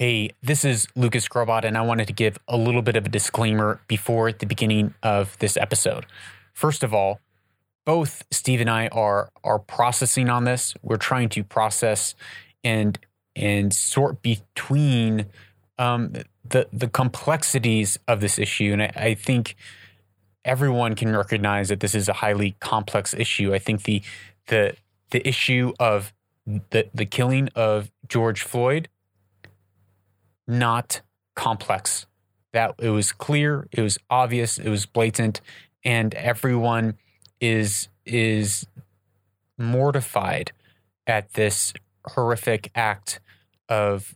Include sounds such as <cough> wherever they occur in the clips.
Hey, this is Lucas Skrobot, and I wanted to give a little bit of a disclaimer before the beginning of this episode. First of all, both Steve and I are are processing on this. We're trying to process and and sort between um, the the complexities of this issue, and I, I think everyone can recognize that this is a highly complex issue. I think the the the issue of the the killing of George Floyd not complex. That it was clear, it was obvious, it was blatant, and everyone is is mortified at this horrific act of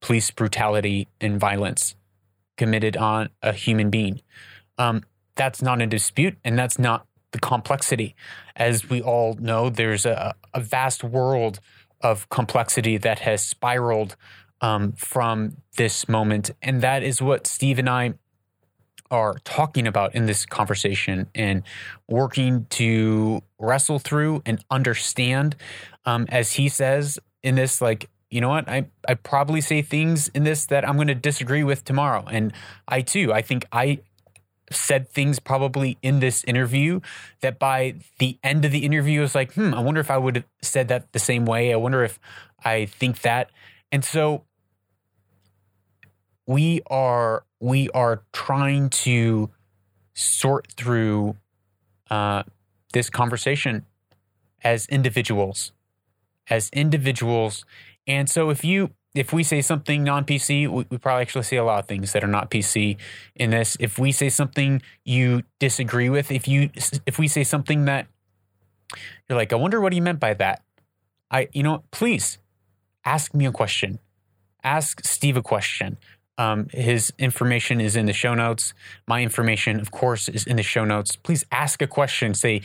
police brutality and violence committed on a human being. Um, that's not a dispute, and that's not the complexity. As we all know, there's a, a vast world of complexity that has spiraled um, from this moment. And that is what Steve and I are talking about in this conversation and working to wrestle through and understand. Um, as he says in this, like, you know what? I, I probably say things in this that I'm going to disagree with tomorrow. And I too, I think I said things probably in this interview that by the end of the interview, I was like, hmm, I wonder if I would have said that the same way. I wonder if I think that. And so we are we are trying to sort through uh, this conversation as individuals, as individuals. And so if you if we say something non-PC, we, we, probably actually say a lot of things that are not PC in this. If we say something you disagree with, if you if we say something that you're like, I wonder what he meant by that. I you know, please ask me a question. Ask Steve a question. Um, his information is in the show notes. My information, of course, is in the show notes. Please ask a question. Say,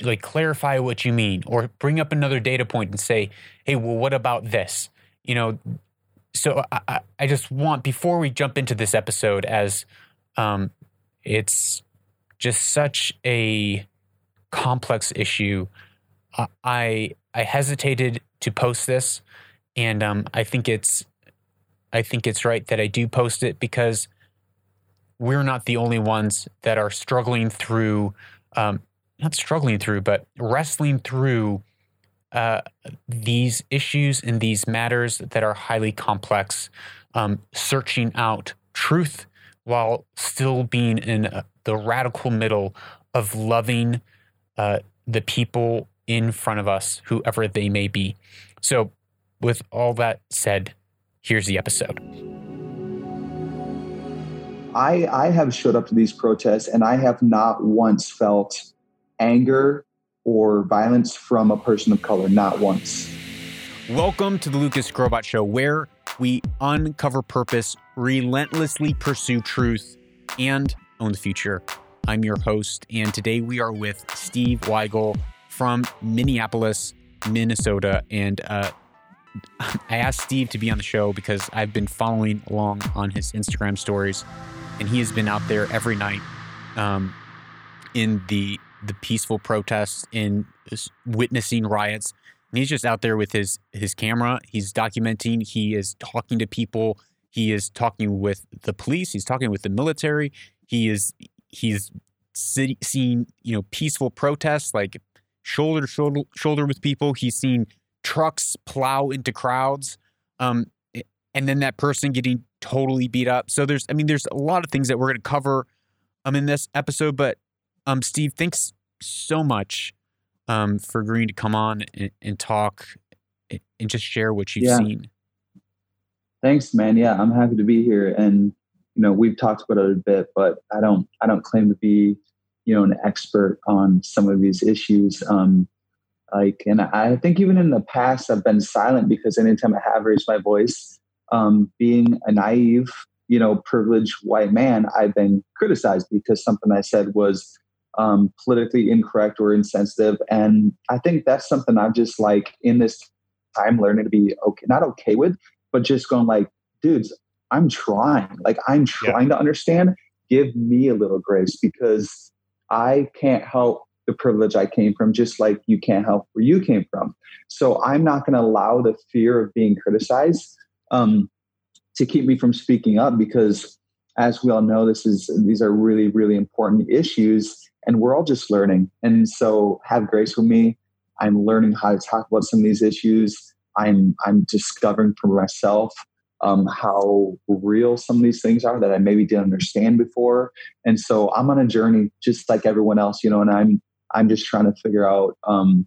like, clarify what you mean, or bring up another data point and say, hey, well, what about this? You know, so I, I just want, before we jump into this episode, as um, it's just such a complex issue, I, I hesitated to post this. And um, I think it's I think it's right that I do post it because we're not the only ones that are struggling through, um, not struggling through, but wrestling through uh, these issues and these matters that are highly complex, um, searching out truth while still being in uh, the radical middle of loving uh, the people in front of us, whoever they may be. So, with all that said, Here's the episode. I, I have showed up to these protests and I have not once felt anger or violence from a person of color, not once. Welcome to the Lucas Skrobot Show, where we uncover purpose, relentlessly pursue truth, and own the future. I'm your host, and today we are with Steve Weigel from Minneapolis, Minnesota. And uh, I asked Steve to be on the show because I've been following along on his Instagram stories, and he has been out there every night um, in the the peaceful protests, in witnessing riots. And he's just out there with his his camera. He's documenting. He is talking to people. He is talking with the police. He's talking with the military. He is he's seeing you know peaceful protests like shoulder to shoulder shoulder with people. He's seen trucks plow into crowds um, and then that person getting totally beat up. So there's i mean there's a lot of things that we're going to cover um, in this episode but um, steve thanks so much um, for agreeing to come on and, and talk and just share what you've yeah. seen. Thanks man. Yeah i'm happy to be here. And you know we've talked about it a bit but i don't i don't claim to be you know an expert on some of these issues. Um, like, and I think even in the past, I've been silent because anytime I have raised my voice, um, being a naive, you know, privileged white man, I've been criticized because something I said was um, politically incorrect or insensitive. And I think that's something I've just like in this time learning to be okay, not okay with, but just going like, dudes, I'm trying. Like, I'm trying yeah. to understand. Give me a little grace because I can't help the privilege I came from, just like you can't help where you came from. So I'm not going to allow the fear of being criticized um, to keep me from speaking up because as we all know this is these are really really important issues and we're all just learning. And so have grace with me. I'm learning how to talk about some of these issues. I'm i'm discovering for myself um, how real some of these things are that i maybe didn't understand before. And so i'm on a journey just like everyone else you know and i'm i'm just trying to figure out um,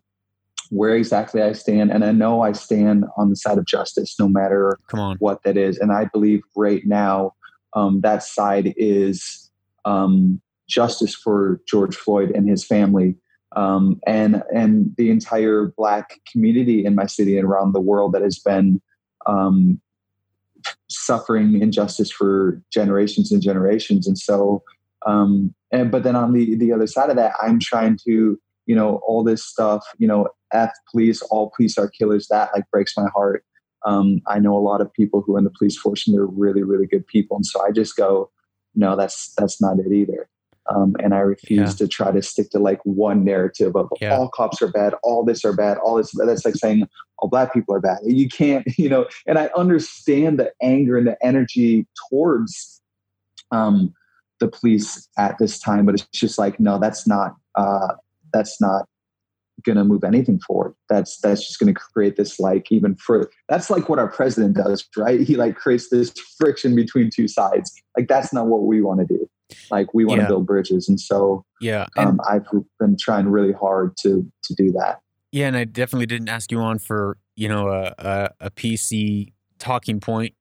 where exactly I stand. And I know I stand on the side of justice no matter Come on. what that is. And I believe right now um, that side is um, justice for George Floyd and his family. Um, and and the entire black community in my city and around the world that has been um, suffering injustice for generations and generations. And so, um, and but then on the the other side of that, I'm trying to you know all this stuff you know f police all police are killers that like breaks my heart um, i know a lot of people who are in the police force and they're really really good people and so i just go no that's that's not it either um, and i refuse yeah. to try to stick to like one narrative of yeah. all cops are bad all this are bad all this that's like saying all black people are bad you can't <laughs> you know and i understand the anger and the energy towards um, the police at this time but it's just like no that's not uh, that's not to move anything forward. That's that's just to create this like even further. That's like what our president does, right? He like creates this friction between two sides. Like that's not what we want to do. Like we want to yeah. build bridges, and so yeah, and, um, I've been trying really hard to to do that. Yeah, and I definitely didn't ask you on for you know a a, a PC talking point.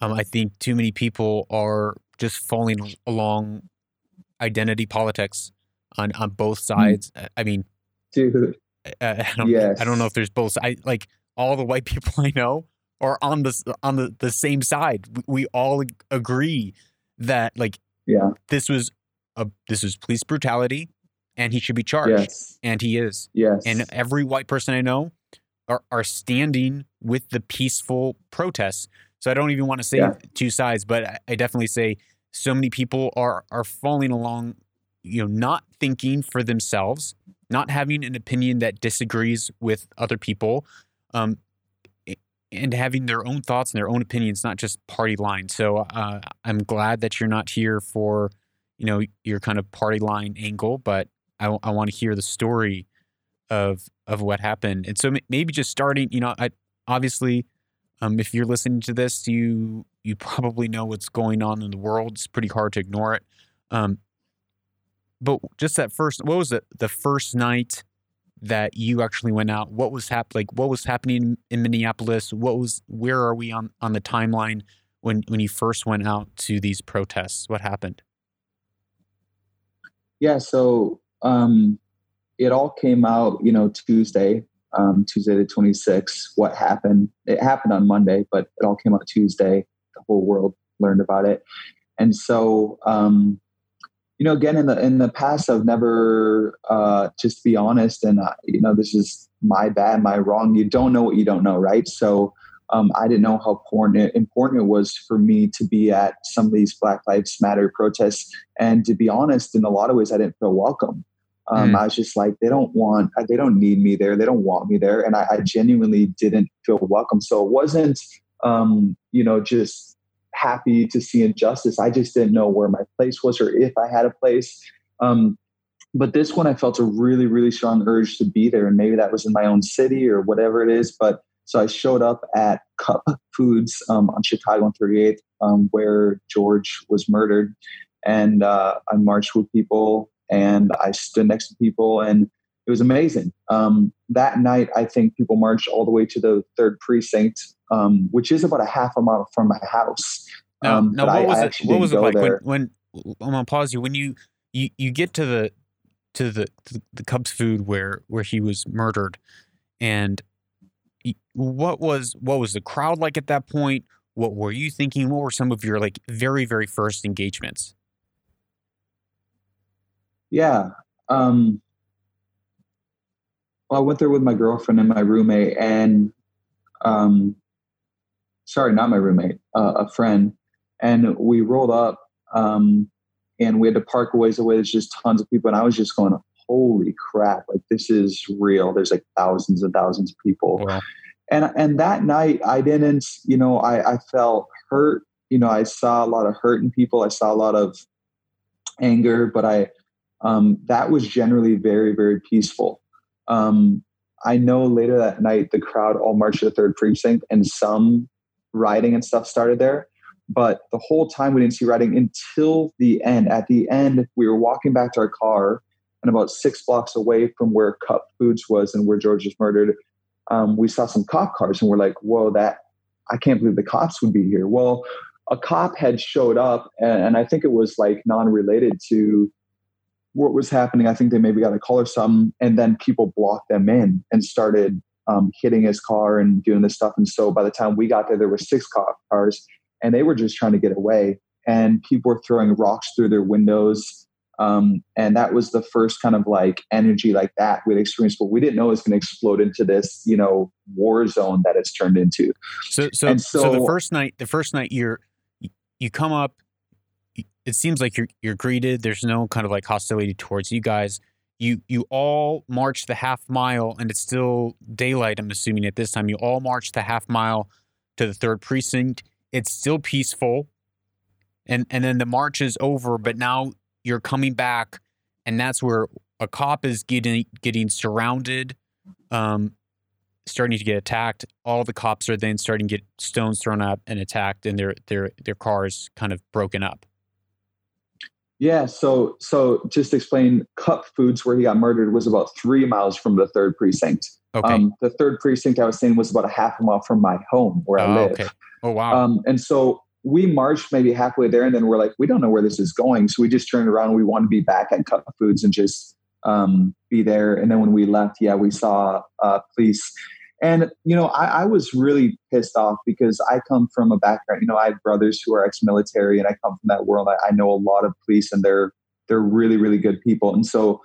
Um, I think too many people are just falling along identity politics on on both hmm. sides. Mm. I mean, dude, I, I don't, yes. I don't know if there's both. I like all the white <laughs> people I know are on the on the the same side. We, we all agree that like yeah, this was a this was police brutality, and he should be charged, yes. and he is. Yes, and every white person I know are are standing with the peaceful protests. So I don't even want to say yeah. two sides, but I, definitely say so many people are are falling along you know not thinking for themselves not having an opinion that disagrees with other people um, and having their own thoughts and their own opinions not just party line so uh, i'm glad that you're not here for you know your kind of party line angle but i, I want to hear the story of of what happened and so maybe just starting you know I, obviously um, if you're listening to this you you probably know what's going on in the world it's pretty hard to ignore it um, but just that first, what was it? The first night that you actually went out. What was happening? Like, what was happening in Minneapolis? What was? Where are we on on the timeline when when you first went out to these protests? What happened? Yeah, so um, it all came out, you know, Tuesday, um, Tuesday the 26th. What happened? It happened on Monday, but it all came out Tuesday. The whole world learned about it, and so um, you know, again, in the in the past, I've never uh, just be honest, and uh, you know, this is my bad, my wrong. You don't know what you don't know, right? So um, I didn't know how important important it was for me to be at some of these Black Lives Matter protests, and to be honest, in a lot of ways, I didn't feel welcome. Um, mm. I was just like, they don't want, they don't need me there, they don't want me there, and I, I genuinely didn't feel welcome. So it wasn't, um, you know, just happy to see injustice. I just didn't know where my place was or if I had a place. Um, but this one, I felt a really, really strong urge to be there. And maybe that was in my own city or whatever it is. But so I showed up at Cup Foods um, on Chicago on 38th, um, where George was murdered. And uh, I marched with people and I stood next to people. And it was amazing. Um, that night, I think people marched all the way to the third precinct, um, which is about a half a mile from my house. Now, um, now what, I, was I it, what was it like when, when, I'm gonna pause you when you you you get to the to the to the Cup Foods where where he was murdered, and what was what was the crowd like at that point? What were you thinking? What were some of your like very very first engagements? Yeah, um, well, I went there with my girlfriend and my roommate, and um, sorry, not my roommate, uh, a friend, and we rolled up, um, and we had to park a ways away. There's just tons of people, and I was just going, "Holy crap! Like this is real." There's like thousands and thousands of people, wow. and and that night I didn't, you know, I, I felt hurt you know, I saw a lot of hurt in people. I saw a lot of anger, but I, um, that was generally very, very peaceful. Um, I know later that night the crowd all marched to the third precinct and some rioting and stuff started there. But the whole time we didn't see rioting until the end. At the end, we were walking back to our car, and about six blocks away from where Cup Foods was and where George was murdered, um, we saw some cop cars, and we're like, "Whoa, that! I can't believe the cops would be here." Well, a cop had showed up, and, and I think it was like non-related to what was happening. I think they maybe got a call or something, and then people blocked them in and started um, hitting his car and doing this stuff. And so by the time we got there, there were six cars, and they were just trying to get away. And people were throwing rocks through their windows. Um, and that was the first kind of like energy like that we'd experienced, but we didn't know it was going to explode into this, you know, war zone that it's turned into. So, so, so, so the first night, the first night you're, you come up, it seems like you're you're greeted. There's no kind of like hostility towards you guys. You you all march the half mile, and it's still daylight. I'm assuming at this time you all march the half mile to the third precinct. It's still peaceful, and and then the march is over. But now you're coming back, and that's where a cop is getting getting surrounded, um, starting to get attacked. All the cops are then starting to get stones thrown up and attacked, and their their their cars kind of broken up. Yeah, so so just explain Cup Foods where he got murdered was about three miles from the third precinct. Okay. Um, the third precinct I was saying was about a half a mile from my home where oh, I live. Okay. Oh wow. Um, and so we marched maybe halfway there, and then we're like, we don't know where this is going, so we just turned around. We want to be back at Cup Foods and just um, be there. And then when we left, yeah, we saw uh, police and, you know, I, I, was really pissed off because I come from a background, you know, I have brothers who are ex military and I come from that world. I, I, know a lot of police and they're, they're really, really good people. And so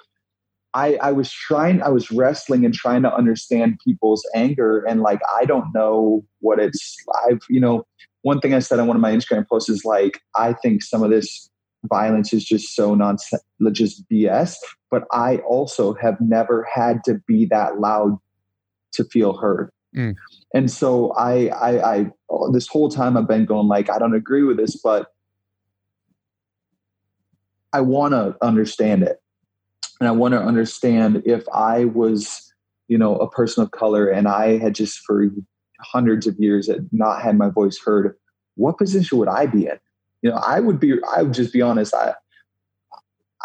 I, I was trying, I was wrestling and trying to understand people's anger. And like, I don't know what it's, I've, you know, one thing I said on one of my Instagram posts is like, I think some of this violence is just so nonsense, just BS. But I also have never had to be that loud to feel heard. Mm. And so I, I, I, this whole time I've been going like, I don't agree with this, but I want to understand it. And I want to understand if I was, you know, a person of color and I had just for hundreds of years had not had my voice heard, what position would I be in? You know, I would be, I would just be honest. I,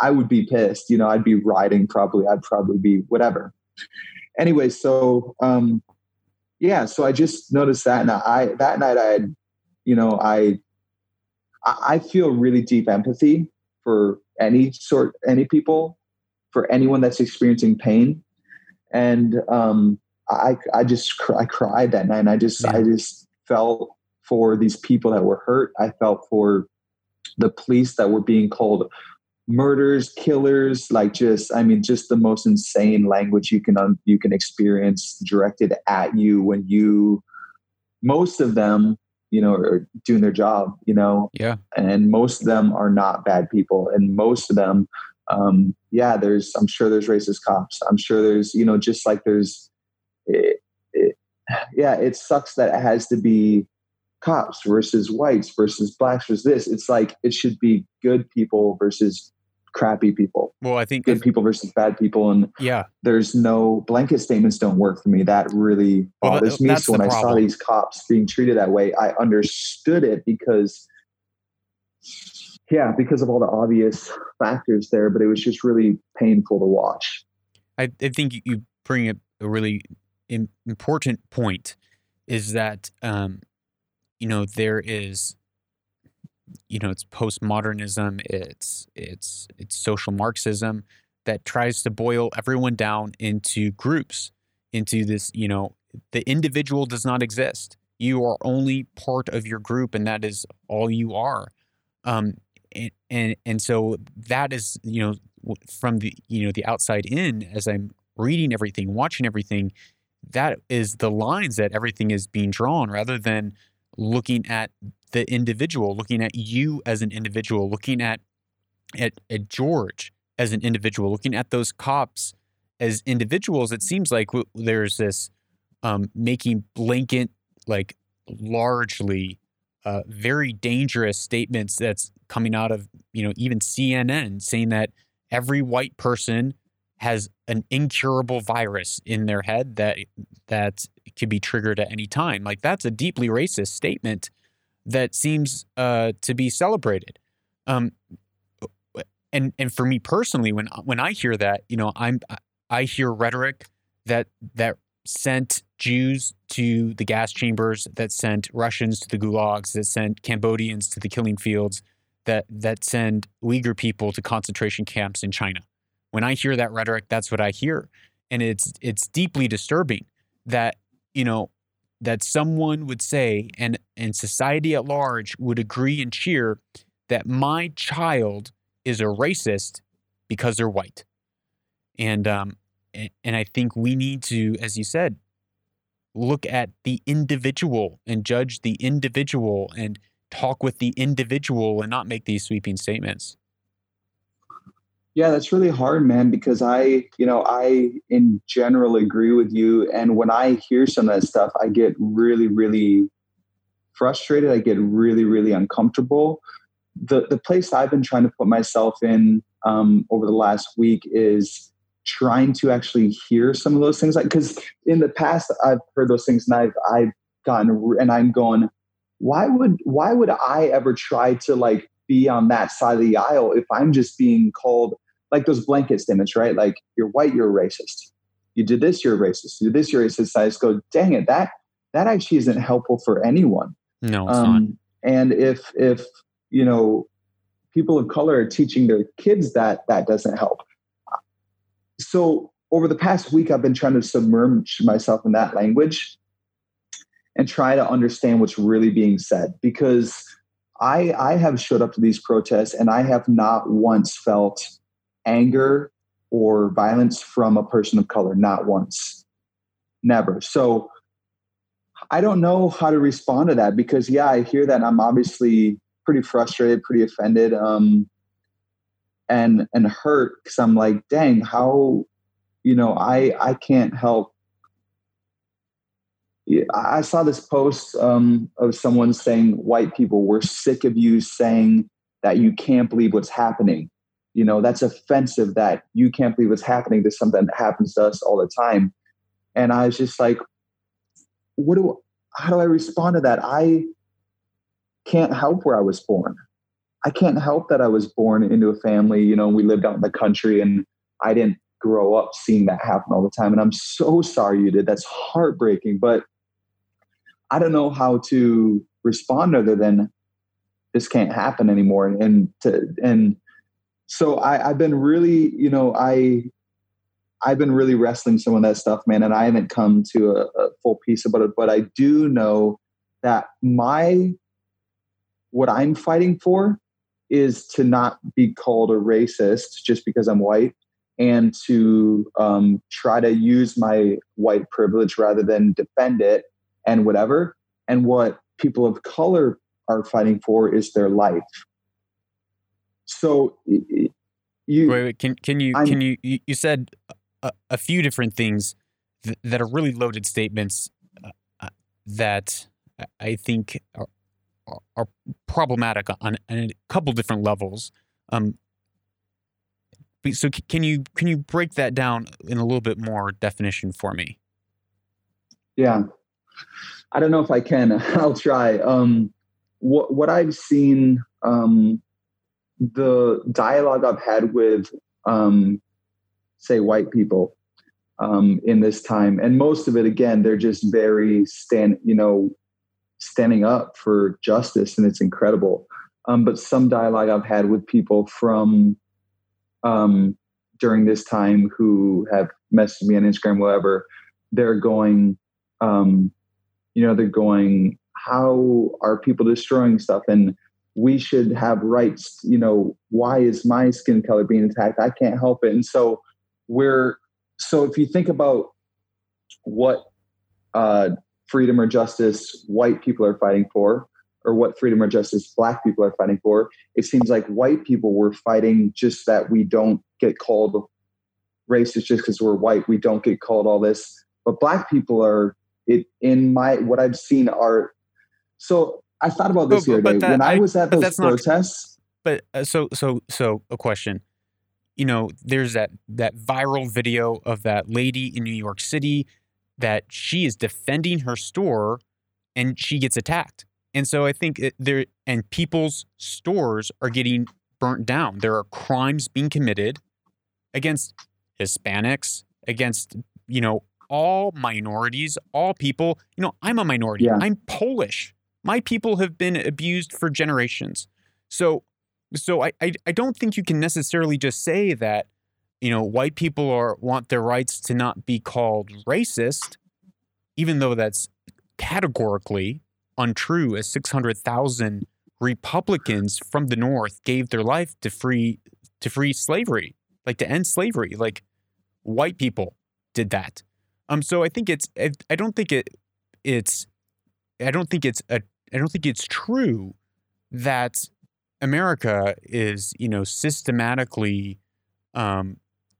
I would be pissed. You know, I'd be riding probably. I'd probably be whatever anyway, so um, yeah, so I just noticed that, and I that night I had, you know, I I feel really deep empathy for any sort, any people, for anyone that's experiencing pain, and um, I I just I cried that night. And I just yeah. I just felt for these people that were hurt. I felt for the police that were being called murders, killers, like just I mean, just the most insane language you can un- you can experience directed at you when you most of them you know are doing their job you know? Yeah. And most of them are not bad people and most of them um yeah there's i'm sure there's racist cops. I'm sure there's you know just like there's it, it, yeah it sucks that it has to be cops versus whites versus blacks versus this. It's like it should be good people versus crappy people. Well, I think good people versus bad people, and yeah, there's no blanket statements don't work for me. That really bothers me. So when I saw these cops being treated that way, I understood it because, yeah, because of all the obvious factors there. But it was just really painful to watch. I, I think you bring up a really important point. Is that um, you know there is you know it's postmodernism it's it's it's social marxism that tries to boil everyone down into groups into this you know the individual does not exist. You are only part of your group and that is all you are. Um and and, and so that is you know from the you know the outside in as i'm reading everything watching everything that is the lines that everything is being drawn rather than looking at the individual, looking at you as an individual, looking at, at, at George as an individual, looking at those cops as individuals, it seems like there's this um, making blanket, like largely uh, very dangerous statements that's coming out of you know even CNN saying that every white person has an incurable virus in their head that that could be triggered at any time. Like that's a deeply racist statement that seems uh, to be celebrated. Um, and and for me personally, when when I hear that, you know, I'm I hear rhetoric that that sent Jews to the gas chambers, that sent Russians to the gulags, that sent Cambodians to the killing fields, that that send Uyghur people to concentration camps in China. When I hear that rhetoric, that's what I hear, and it's it's deeply disturbing that you know that someone would say and and society at large would agree and cheer that my child is a racist because they're white. And um and, and I think we need to, as you said, look at the individual and judge the individual and talk with the individual and not make these sweeping statements. Yeah, that's really hard, man, because I, you know, I in general agree with you. And when I hear some of that stuff, I get really, really frustrated. I get really, really uncomfortable. The the place I've been trying to put myself in um, over the last week is trying to actually hear some of those things. Like, because in the past I've heard those things, and I've I've gotten and I'm going, why would why would I ever try to like be on that side of the aisle if I'm just being called like those blanket statements, right? Like you're white, you're a racist. You did this, you're a racist. You did this, you're a racist. I just go, dang it, that that actually isn't helpful for anyone. No, it's um, not. And if if you know people of color are teaching their kids that, that doesn't help. So over the past week, I've been trying to submerge myself in that language and try to understand what's really being said because I I have showed up to these protests and I have not once felt anger or violence from a person of color, not once. Never. So I don't know how to respond to that because yeah, I hear that I'm obviously pretty frustrated, pretty offended, um, and and hurt because I'm like, dang, how you know, I I can't help I saw this post um, of someone saying, "White people, we're sick of you saying that you can't believe what's happening." You know, that's offensive. That you can't believe what's happening to something that happens to us all the time. And I was just like, "What do? How do I respond to that?" I can't help where I was born. I can't help that I was born into a family. You know, we lived out in the country, and I didn't grow up seeing that happen all the time. And I'm so sorry you did. That's heartbreaking. But I don't know how to respond other than this can't happen anymore. And to, and so I, I've been really, you know, I I've been really wrestling some of that stuff, man, and I haven't come to a, a full piece about it. But I do know that my what I'm fighting for is to not be called a racist just because I'm white and to um, try to use my white privilege rather than defend it and whatever. And what people of color are fighting for is their life. So you wait, wait can can you I'm, can you you said a, a few different things th- that are really loaded statements uh, uh that I think are, are problematic on, on, a couple different levels. Um, so can you can you break that down in a little bit more definition for me? Yeah. I don't know if I can. <laughs> I'll try. Um, what what I've seen, um, the dialogue I've had with, um, say, white people um, in this time, and most of it, again, they're just very stand, you know, standing up for justice, and it's incredible. Um, but some dialogue I've had with people from um, during this time who have messaged me on Instagram, whatever, they're going, um, you know, they're going, how are people destroying stuff? And we should have rights. You know, why is my skin color being attacked? I can't help it. And so we're, so if you think about what uh, freedom or justice white people are fighting for, or what freedom or justice black people are fighting for, it seems like white people were fighting just that we don't get called racist just because we're white. We don't get called all this. But black people are it in my what I've seen are so I thought about this But- the other but day when I, I- was at those that's not- protests. But uh, so so so a question. You know, there's that that viral video of that lady in New York City that she is defending her store and she gets attacked. And so I think it, there and people's stores are getting burnt down. There are crimes being committed against Hispanics, against you know all minorities, all people. You know, I'm a minority. Yeah. I'm Polish. My people have been abused for generations. So so I, I I don't think you can necessarily just say that you know white people are want their rights to not be called racist, even though that's categorically untrue. As six hundred thousand Republicans from the North gave their life to free to free slavery, like to end slavery, like white people did that. Um, so I think it's I, I don't think it it's I don't think it's a I don't think it's true that America is, you know, systematically um,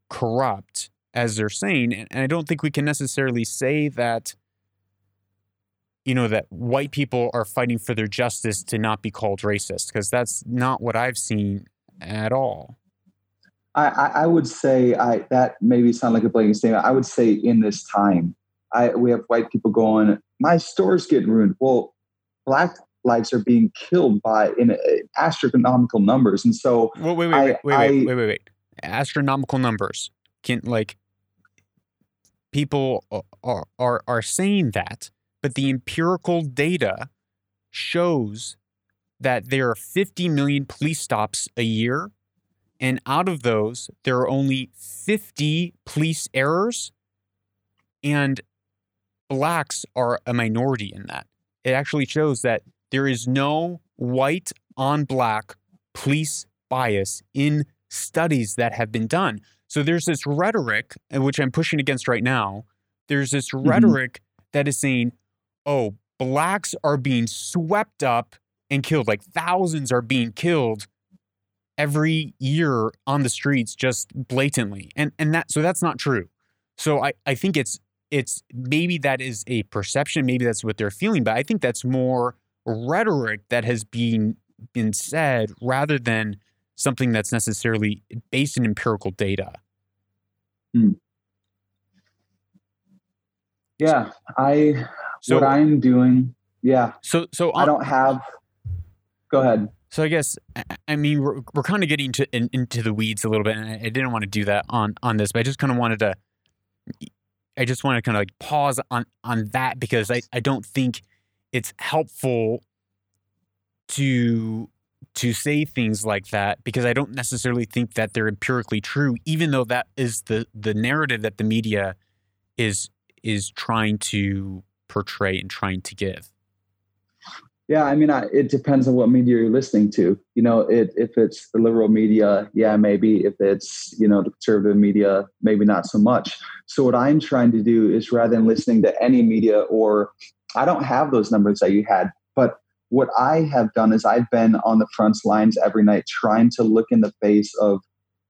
corrupt, as they're saying, and, and I don't think we can necessarily say that, you know, that white people are fighting for their justice to not be called racist, because that's not what I've seen at all. I, I, would say I that maybe sound like a blanket statement. I would say in this time, I we have white people going, my store's getting ruined. Well, black lives are being killed by in uh, astronomical numbers, and so Well, wait, wait, I- wait, wait, I- wait, wait, wait, wait. Astronomical numbers can like people are are are saying that, but the empirical data shows that there are 50 million police stops a year, and out of those, there are only 50 police errors, and blacks are a minority in that. It actually shows that there is no white on black police bias in studies that have been done. So there's this rhetoric, which I'm pushing against right now. There's this mm-hmm. rhetoric that is saying, oh, blacks are being swept up and killed. Like thousands are being killed every year on the streets just blatantly. And and that so that's not true. So I, I think it's it's maybe that is a perception, maybe that's what they're feeling, but I think that's more rhetoric that has been been said rather than something that's necessarily based in empirical data. Hmm. yeah, I So what I'm doing. Yeah, so so I on- don't have. Go ahead. So I guess I- I mean we're, we're kind of getting to in, into the weeds a little bit, and I, I didn't want to do that on on this, but I just kind of wanted to. I just want to kind of like pause on on that because I I don't think it's helpful to to say things like that because I don't necessarily think that they're empirically true, even though that is the the narrative that the media is is trying to portray and trying to give. Yeah, I mean, I, it depends on what media you're listening to. You know, it, if it's the liberal media, yeah, maybe. If it's you know the conservative media, maybe not so much. So what I'm trying to do is rather than listening to any media, or I don't have those numbers that you had, but what I have done is I've been on the front lines every night, trying to look in the face of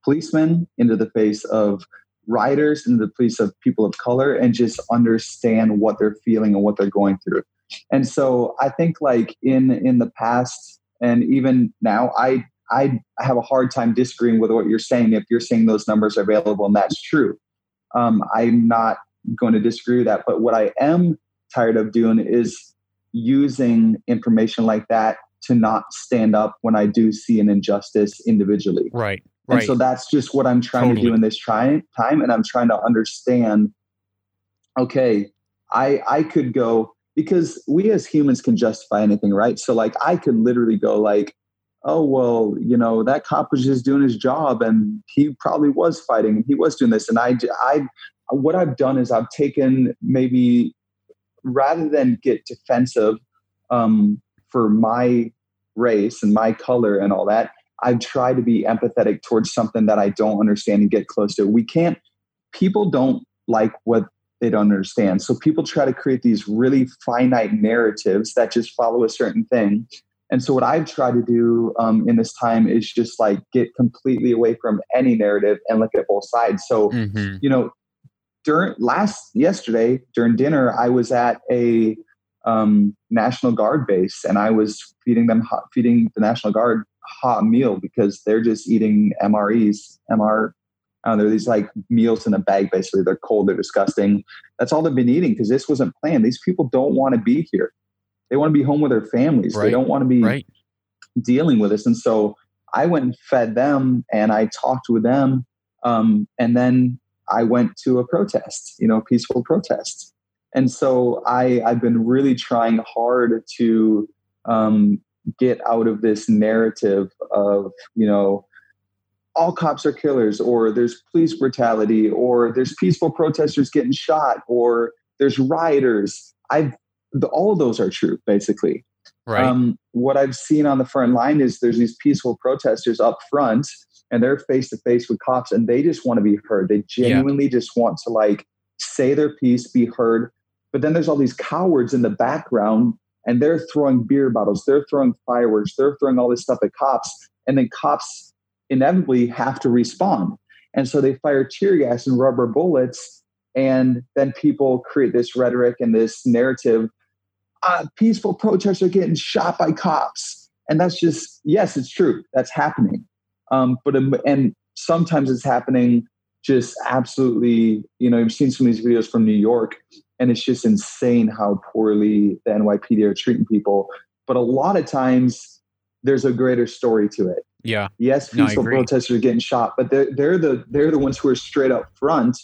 policemen, into the face of riders, into the face of people of color, and just understand what they're feeling and what they're going through and so i think like in in the past and even now i i have a hard time disagreeing with what you're saying if you're saying those numbers are available and that's true um, i'm not going to disagree with that but what i am tired of doing is using information like that to not stand up when i do see an injustice individually Right. and Right. so that's just what I'm trying to do in this try- time. And I'm trying to understand, okay, I, I could go because we as humans can justify anything, right? So like I could literally go like, oh, well, you know, that cop was just doing his job and he probably was fighting and he was doing this. And I, I, what I've done is I've taken maybe rather than get defensive um, for my race and my color and all that, I try to be empathetic towards something that I don't understand and get close to. We can't, people don't like what they don't understand. So people try to create these really finite narratives that just follow a certain thing. And so what I've tried to do um, in this time is just like get completely away from any narrative and look at both sides. So, Mhm. you know, during last yesterday during dinner, I was at a um, National Guard base, and I was feeding them hot, feeding the National Guard hot meal because they're just eating MREs, MR. Uh, they're these like meals in a bag. Basically, they're cold, they're disgusting. That's all they've been eating because this wasn't planned. These people don't want to be here. They want to be home with their families. Right. They don't want to be right. dealing with this. And so I went and fed them, and I talked with them, um, and then I went to a protest. You know, peaceful protest and so I, I've been really trying hard to um, get out of this narrative of, you know, all cops are killers, or there's police brutality, or there's peaceful protesters getting shot, or there's rioters. I've the, all of those are true, basically. Right. Um, what I've seen on the front line is there's these peaceful protesters up front, and they're face to face with cops, and they just want to be heard. They genuinely yeah. just want to like say their piece, be heard, but then there's all these cowards in the background and they're throwing beer bottles, they're throwing fireworks, they're throwing all this stuff at cops. And then cops inevitably have to respond. And so they fire tear gas and rubber bullets. And then people create this rhetoric and this narrative. Uh, peaceful protesters are getting shot by cops. And that's just, yes, it's true. That's happening. Um, but, and sometimes it's happening just absolutely, you know, you've seen some of these videos from New York and it's just insane how poorly the NYPD are treating people. But a lot of times there's a greater story to it. Yeah. Yes, peaceful no, protesters are getting shot, but they're they're the they're the ones who are straight up front,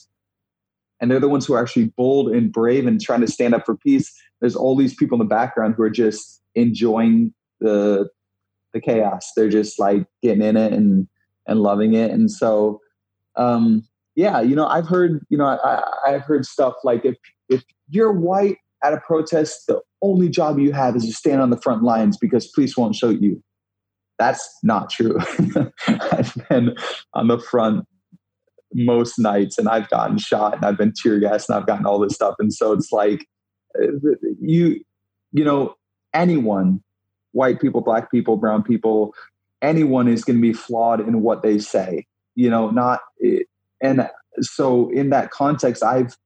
and they're the ones who are actually bold and brave and trying to stand up for peace. There's all these people in the background who are just enjoying the the chaos. They're just like getting in it and and loving it. And so um yeah, you know, I've heard, you know, I, I've heard stuff like if if you're white at a protest, the only job you have is to stand on the front lines because police won't shoot you. That's not true. <laughs> I've been on the front most nights and I've gotten shot and I've been tear gassed and I've gotten all this stuff. And so it's like uh, you, you know, anyone, white people, black people, brown people, anyone is going to be flawed in what they say, you know, not, and so in that context, I've,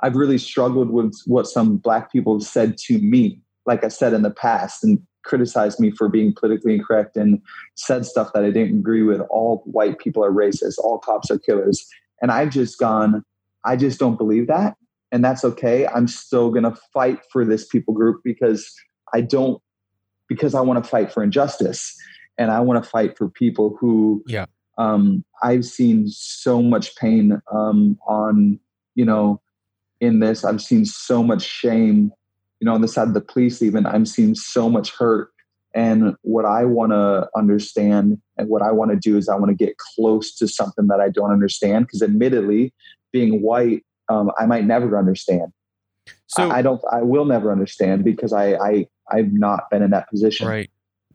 I've really struggled with what some black people have said to me, like I said in the past, and criticized me for being politically incorrect and said stuff that I didn't agree with. All white people are racist, all cops are killers. And I've just gone, I just don't believe that. And that's okay. I'm still going to fight for this people group because I don't, because I want to fight for injustice and I want to fight for people who, yeah. Um, I've seen so much pain um, on, you know, in this. I've seen so much shame, you know, on the side of the police, even. I'm seeing so much hurt. And what I want to understand and what I want to do is I want to get close to something that I don't understand. Because admittedly, being white, um, I might never understand. So I, I, don't. I will never understand because I, I I've not been in that position. Right.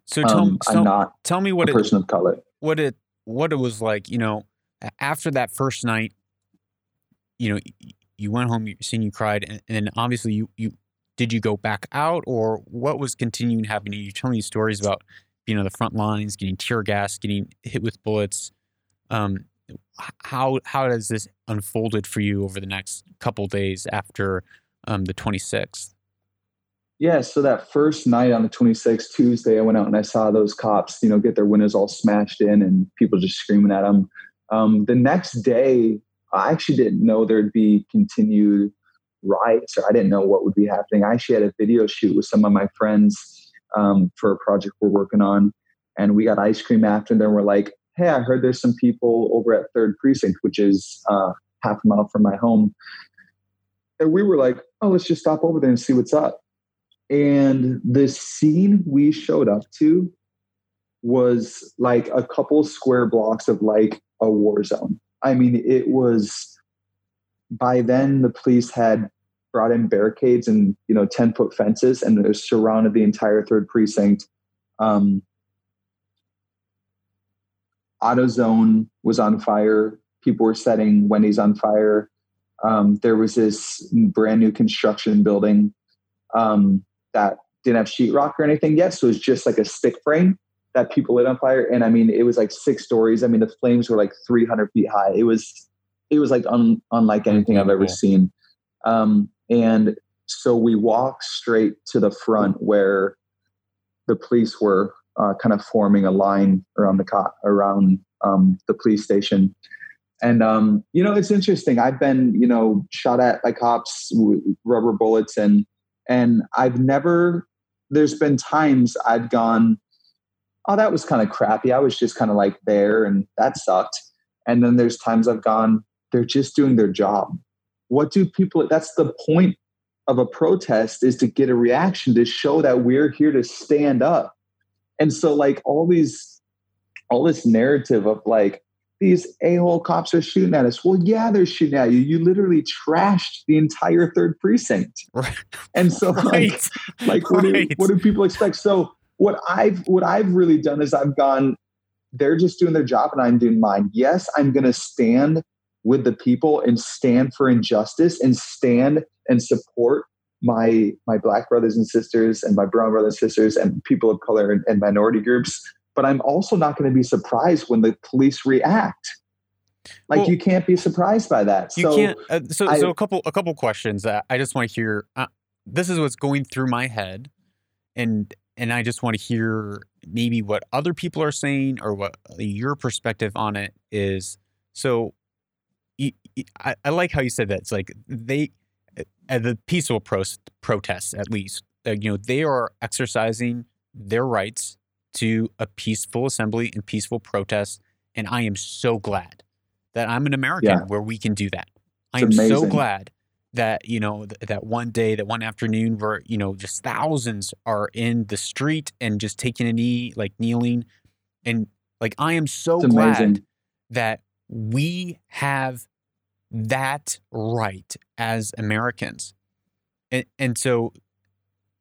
So tell, um, I'm not tell me what a person it, of color. What it what it was like. You know, after that first night, you know, you went home, you seen you cried, and, and, then obviously you you did you go back out or what was continuing happening? You telling me stories about being on the front lines, getting tear gas, getting hit with bullets. Um, how how does this unfolded for you over the next couple days after um, the 26th? Yeah, so that first night on the 26th, Tuesday, I went out and I saw those cops, you know, get their windows all smashed in and people just screaming at them. Um, the next day, I actually didn't know there'd be continued riots or I didn't know what would be happening. I actually had a video shoot with some of my friends um, for a project we're working on. And we got ice cream after, and then we're like, hey, I heard there's some people over at Third Precinct, which is uh, half a mile from my home. And we were like, oh, let's just stop over there and see what's up. And the scene we showed up to was like a couple square blocks of like a war zone. I mean, it was by then the police had brought in barricades and you know 10 foot fences and they surrounded the entire third precinct. Um, AutoZone was on fire. People were setting Wendy's on fire. Um, there was this brand new construction building um, that didn't have sheetrock or anything yet, so it was just like a stick frame that people lit on fire. And I mean, it was like six stories. I mean, the flames were like 300 feet high. It was, it was like un, unlike anything I've ever seen. Um, and so we walked straight to the front where the police were uh, kind of forming a line around the co- around um, the police station. And um, you know, it's interesting. I've been, you know, shot at by cops with rubber bullets, and and I've never. There's been times I've gone, oh, that was kind of crappy. I was just kind of like there, and that sucked. And then there's times I've gone, they're just doing their job. What do people? That's the point of a protest is to get a reaction to show that we're here to stand up. And so, like all these, all this narrative of like these a-hole cops are shooting at us. Well, yeah, they're shooting at you. You literally trashed the entire third precinct. Right. And so, right. like, like what, right. do, what do people expect? So, what I've what I've really done is I've gone. They're just doing their job, and I'm doing mine. Yes, I'm going to stand with the people and stand for injustice and stand and support my my black brothers and sisters and my brown brothers and sisters and people of color and, and minority groups. But i'm also not going to be surprised when the police react. Like well, you can't be surprised by that. You so can't uh, so I, so a couple a couple questions that i just want to hear. Uh, this is what's going through my head and and i just want to hear maybe what other people are saying or what your perspective on it is. So I, I like how you said that. It's like they, at the peaceful pro- protests, at least, uh, you know, they are exercising their rights to a peaceful assembly and peaceful protest. And I am so glad that I'm an American yeah. where we can do that. I am so glad that you know th- that one day, that one afternoon, where you know just thousands are in the street and just taking a knee, like kneeling, and like I am so glad that we have that right as Americans. And, and so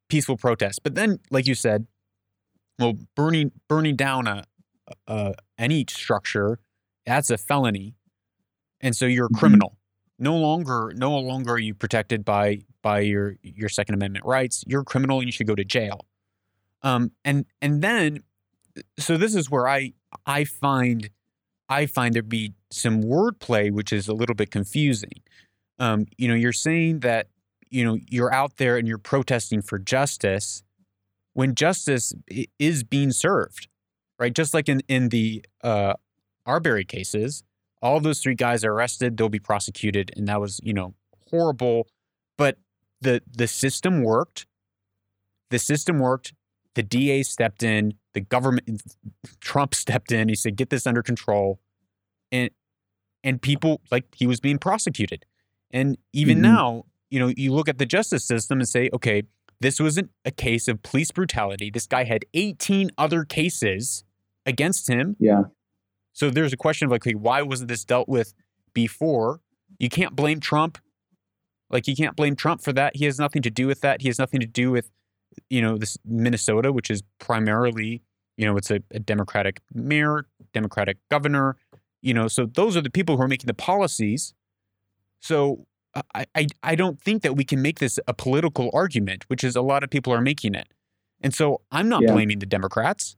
peaceful protest. But then, like you said, well, burning burning down a, a any structure, that's a felony. And so you're a mm-hmm. criminal. No longer no longer are you protected by by your your Second Amendment rights. You're a criminal and you should go to jail. Um and and then so this is where I I find I find there be some wordplay, which is a little bit confusing. Um, you know, you're saying that you know you're out there and you're protesting for justice when justice is being served, right? Just like in in the uh, Arbery cases, all those three guys are arrested, they'll be prosecuted, and that was you know horrible. But the the system worked. The system worked. The DA stepped in. The government, Trump <laughs> stepped in. He said, "Get this under control." And people like he was being prosecuted. And even mm-hmm. now, you know, you look at the justice system and say, okay, this wasn't a case of police brutality. This guy had 18 other cases against him. Yeah. So there's a question of like, okay, why wasn't this dealt with before? You can't blame Trump. Like you can't blame Trump for that. He has nothing to do with that. He has nothing to do with, you know, this Minnesota, which is primarily, you know, it's a, a Democratic mayor, Democratic governor you know so those are the people who are making the policies. So I, I i don't think that we can make this a political argument which is a lot of people are making it. And so i'm not yeah. blaming the democrats.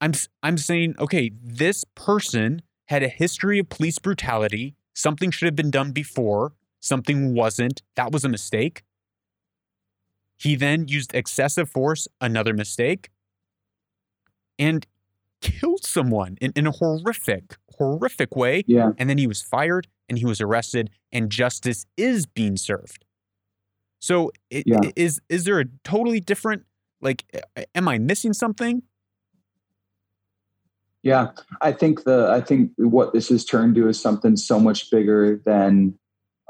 I'm i'm saying okay this person had a history of police brutality. Something should have been done before. Something wasn't. That was a mistake. He then used excessive force another mistake. And killed someone in, in a horrific, horrific way. Yeah. And then he was fired and he was arrested and justice is being served. So it, yeah. is is there a totally different like am I missing something? Yeah, I think the I think what this has turned to is something so much bigger than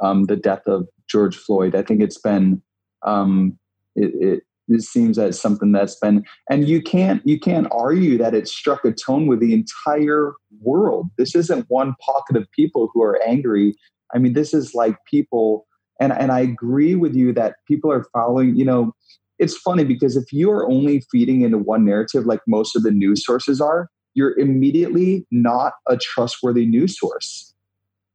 um, the death of George Floyd. I think it's been um, it, it, this seems as something that's been and you can't you can't argue that it struck a tone with the entire world. This isn't one pocket of people who are angry. I mean this is like people and and i agree with you that people are following you know it's funny because if you are only feeding into one narrative like most of the news sources are you're immediately not a trustworthy news source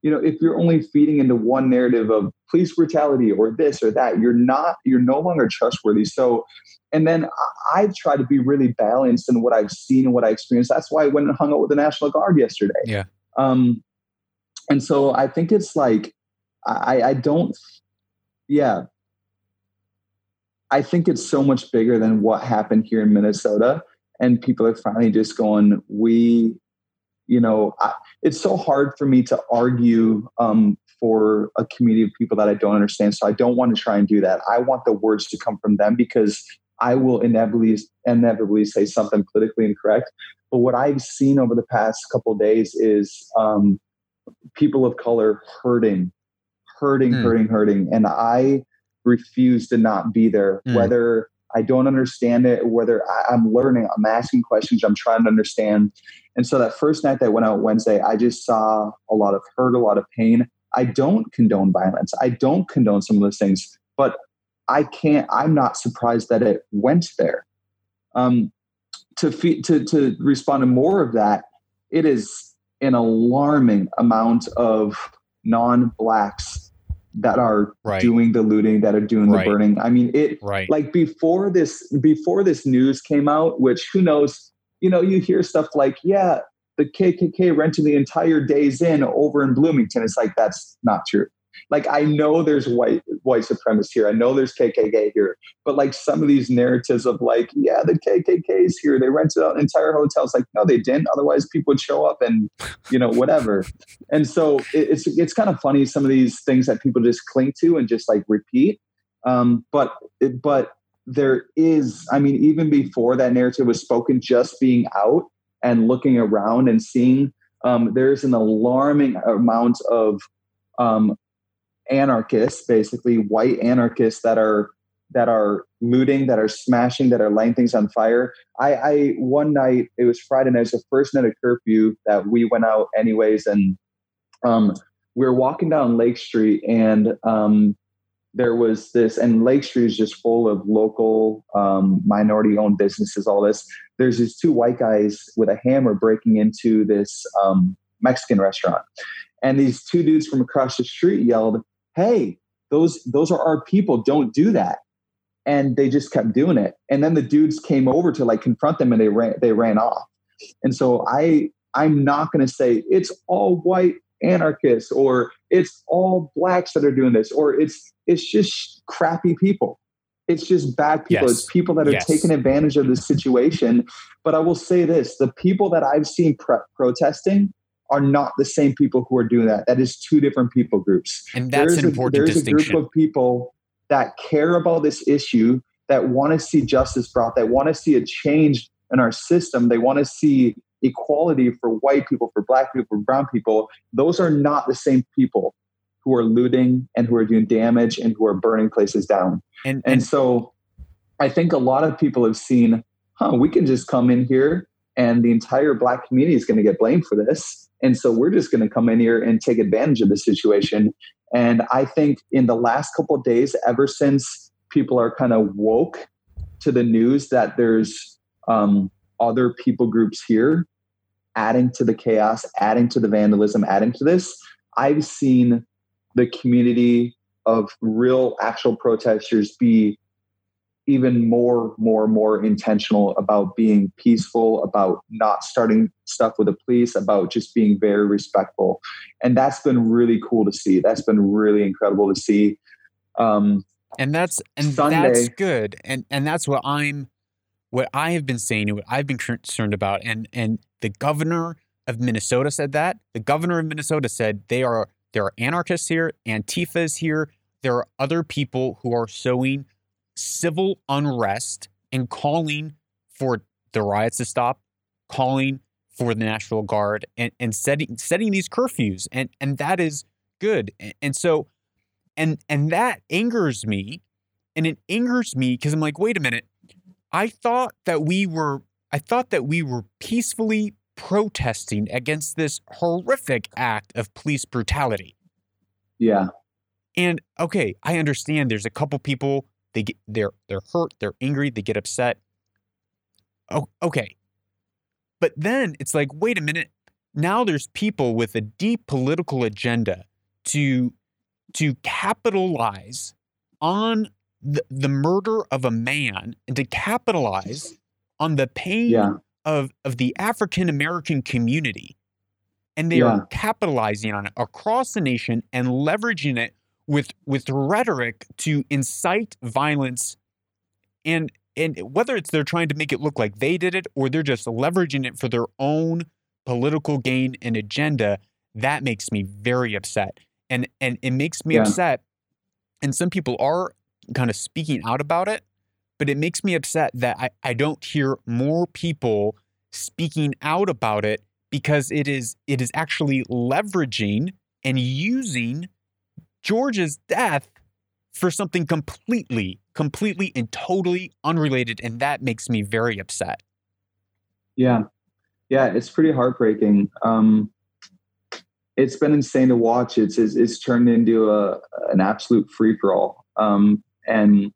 you know if you're only feeding into one narrative of police brutality or this or that you're not you're no longer trustworthy. So and then i've tried to be really balanced in what i've seen and what i experienced. That's why i went and hung out with the national guard yesterday. Yeah. Um and so i think it's like i i don't yeah. I think it's so much bigger than what happened here in Minnesota. And people are finally just going, we, you know, I, it's so hard for me to argue um, for a community of people that I don't understand. So I don't want to try and do that. I want the words to come from them because I will inevitably inevitably say something politically incorrect. But what I've seen over the past couple days is um, people of color hurting, hurting, mm. hurting, hurting, and I refuse to not be there. Mm. Whether I don't understand it, whether I, I'm learning, I'm asking questions, I'm trying to understand. And so that first night that went out Wednesday, I just saw a lot of hurt, a lot of pain. I don't condone violence. I don't condone some of those things, but I can't. I'm not surprised that it went there. Um, to fe- to to respond to more of that, it is an alarming amount of non-blacks that are right. doing the looting, that are doing right. the burning. I mean, it right. like before this before this news came out, which who knows? You know, you hear stuff like, yeah, the KKK rented the entire Days Inn over in Bloomington. It's like that's not true like I know there's white white supremacists here. I know there's KKK here, but like some of these narratives of like, yeah, the KKK is here. They rented out entire hotels. Like, no, they didn't. Otherwise, people would show up and you know whatever. and so it, it's it's kind of funny some of these things that people just cling to and just like repeat. Um, but but there is, I mean, even before that narrative was spoken, just being out and looking around and seeing um, there's an alarming amount of um, anarchists, basically white anarchists that are that are looting, that are smashing, that are lighting things on fire. I, I one night it was Friday night, it was the first night of curfew that we went out anyways, and um, we were walking down Lake Street, and um, there was this, and Lake Street is just full of local um, minority-owned businesses. All this, there's these two white guys with a hammer breaking into this um, Mexican restaurant, and these two dudes from across the street yelled, hey, those those are our people. Don't do that. And they just kept doing it. And then the dudes came over to like confront them and they ran they ran off. And so I I'm not going to say it's all white anarchists or it's all blacks that are doing this or it's it's just crappy people. It's just bad people. Yes. It's people that are yes. taking advantage of the situation. But I will say this: the people that I've seen pre- protesting are not the same people who are doing that. That is two different people groups. And that's an important a, there's distinction. a group of people that care about this issue, that want to see justice brought, that want to see a change in our system. They want to see equality for white people, for black people, for brown people. Those are not the same people who are looting and who are doing damage and who are burning places down. And, and, and so I think a lot of people have seen, huh, we can just come in here and the entire black community is going to get blamed for this and so we're just going to come in here and take advantage of the situation. And I think in the last couple days, ever since people are kind of woke to the news that there's um, other people groups here adding to the chaos, adding to the vandalism, adding to this, I've seen the community of real actual protesters be even more, more, more intentional about being peaceful, about not starting stuff with the police, about just being very respectful. And that's been really cool to see. That's been really incredible to see. Um, and that's and Sunday, that's good. And and that's what I'm what I have been saying and what I've been concerned about. And and the governor of Minnesota said that. The governor of Minnesota said they are there are anarchists here, Antifa is here. There are other people who are sowing civil unrest and calling for the riots to stop, calling for the National Guard and, and setting setting these curfews. And and that is good. And, and so and and that angers me. And it angers me because I'm like, wait a minute. I thought that we were I thought that we were peacefully protesting against this horrific act of police brutality. Yeah. And okay, I understand there's a couple people they get they're they're hurt, they're angry, they get upset. Oh, okay. But then it's like, wait a minute. Now there's people with a deep political agenda to to capitalize on the, the murder of a man and to capitalize on the pain yeah. of of the African American community. And they yeah. are capitalizing on it across the nation and leveraging it with with rhetoric to incite violence And and whether it's they're trying to make it look like they did it or they're just leveraging it for their own political gain and agenda, that makes me very upset. And and it makes me yeah. upset. And some people are kind of speaking out about it, but it makes me upset that I, I don't hear more people speaking out about it because it is it is actually leveraging and using George's death for something completely, completely and totally unrelated. And that makes me very upset. Yeah. Yeah, it's pretty heartbreaking. Um, it's been insane to watch. It's it's, it's turned into a an absolute free for all. Um, and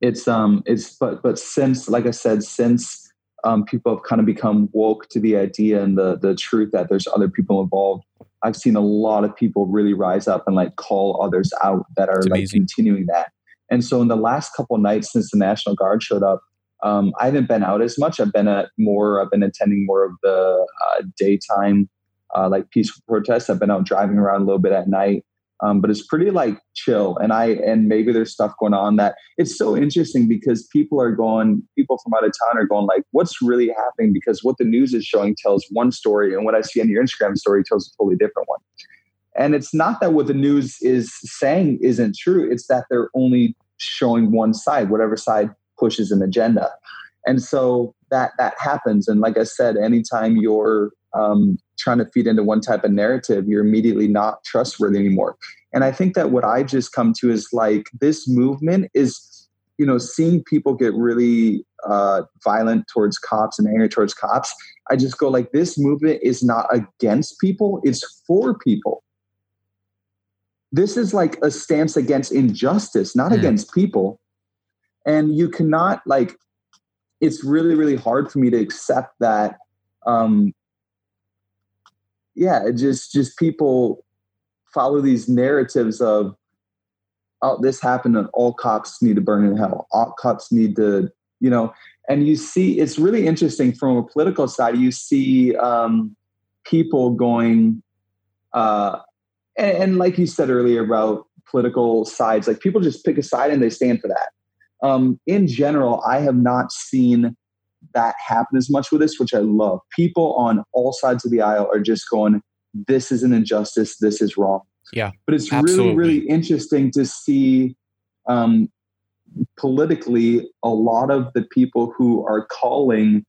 it's um it's but but since like I said since um, people have kind of become woke to the idea and the the truth that there's other people involved. I've seen a lot of people really rise up and like call others out that are like continuing that. And so in the last couple nights since the National Guard showed up, um, I haven't been out as much. I've been at more. I've been attending more of the uh, daytime, uh, like peaceful protests. I've been out driving around a little bit at night. Um, but it's pretty like chill. And i and maybe there's stuff going on that it's so interesting because people are going people from out of town are going like what's really happening? Because what the news is showing tells one story and what i see on your instagram story tells a totally different one. And it's not that what the news is saying isn't true it's that they're only showing one side whatever side pushes an agenda. And so that that happens and like i said anytime you're um, trying to feed into one type of narrative, you're immediately not trustworthy anymore. And I think that what I just come to is like this movement is, you know, seeing people get really uh, violent towards cops and angry towards cops. I just go like, this movement is not against people; it's for people. This is like a stance against injustice, not mm. against people. And you cannot like. It's really, really hard for me to accept that um, yeah, just just people follow these narratives of oh this happened and all cops need to burn in hell. All cops need to, you know, and you see it's really interesting from a political side. You see um, people going, uh, and, and, like you said earlier about political sides, like people just pick a side and they stand for that. Um, in general, I have not seen that happen as much with this, which I love. People on all sides of the aisle are just going, this is an injustice, this is wrong. Yeah. But it's absolutely. really, really interesting to see um, politically a lot of the people who are calling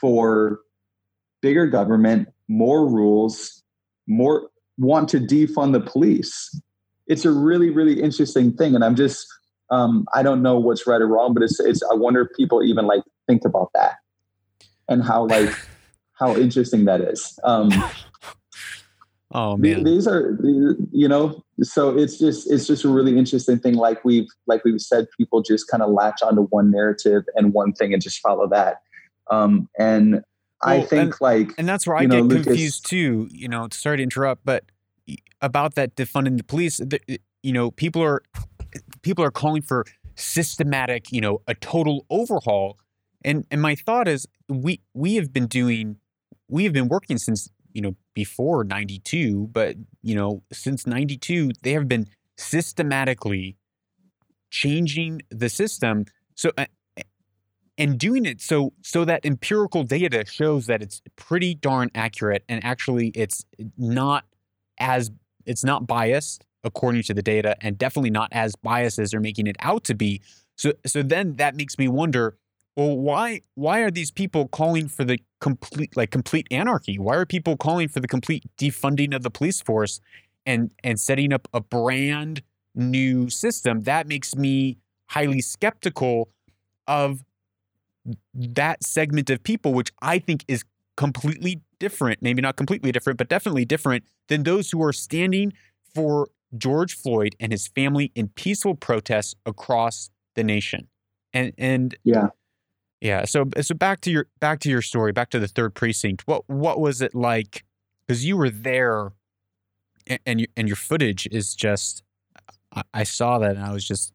for bigger government, more rules, more want to defund the police. It's a really, really interesting thing. And I'm just, um, I don't know what's right or wrong, but it's, it's, I wonder if people even like think about that and how like <laughs> how interesting that is. Um, oh man, these are you know, so it's just it's just a really interesting thing. Like we've like we've said, people just kind of latch onto one narrative and one thing and just follow that. Um, and well, I think and, like and that's where I know, get Lucas, confused too. You know, sorry to interrupt, but about that defunding the police, the, you know, people are people are calling for systematic, you know, a total overhaul. And and my thought is we we have been doing we have been working since you know before 92 but you know since 92 they have been systematically changing the system. So uh, and doing it so so that empirical data shows that it's pretty darn accurate and actually it's not as it's not biased according to the data and definitely not as biased as they're making it out to be. So so then that makes me wonder well why why are these people calling for the complete like complete anarchy? Why are people calling for the complete defunding of the police force and and setting up a brand new system? That makes me highly skeptical of that segment of people which i think is completely different. Maybe not completely different but definitely different than those who are standing for george floyd and his family in peaceful protests across the nation and and yeah yeah. So so back to your back to your story, back to the third precinct. What what was it like? Because you were there, and and, you, and your footage is just. I, I saw that and I was just.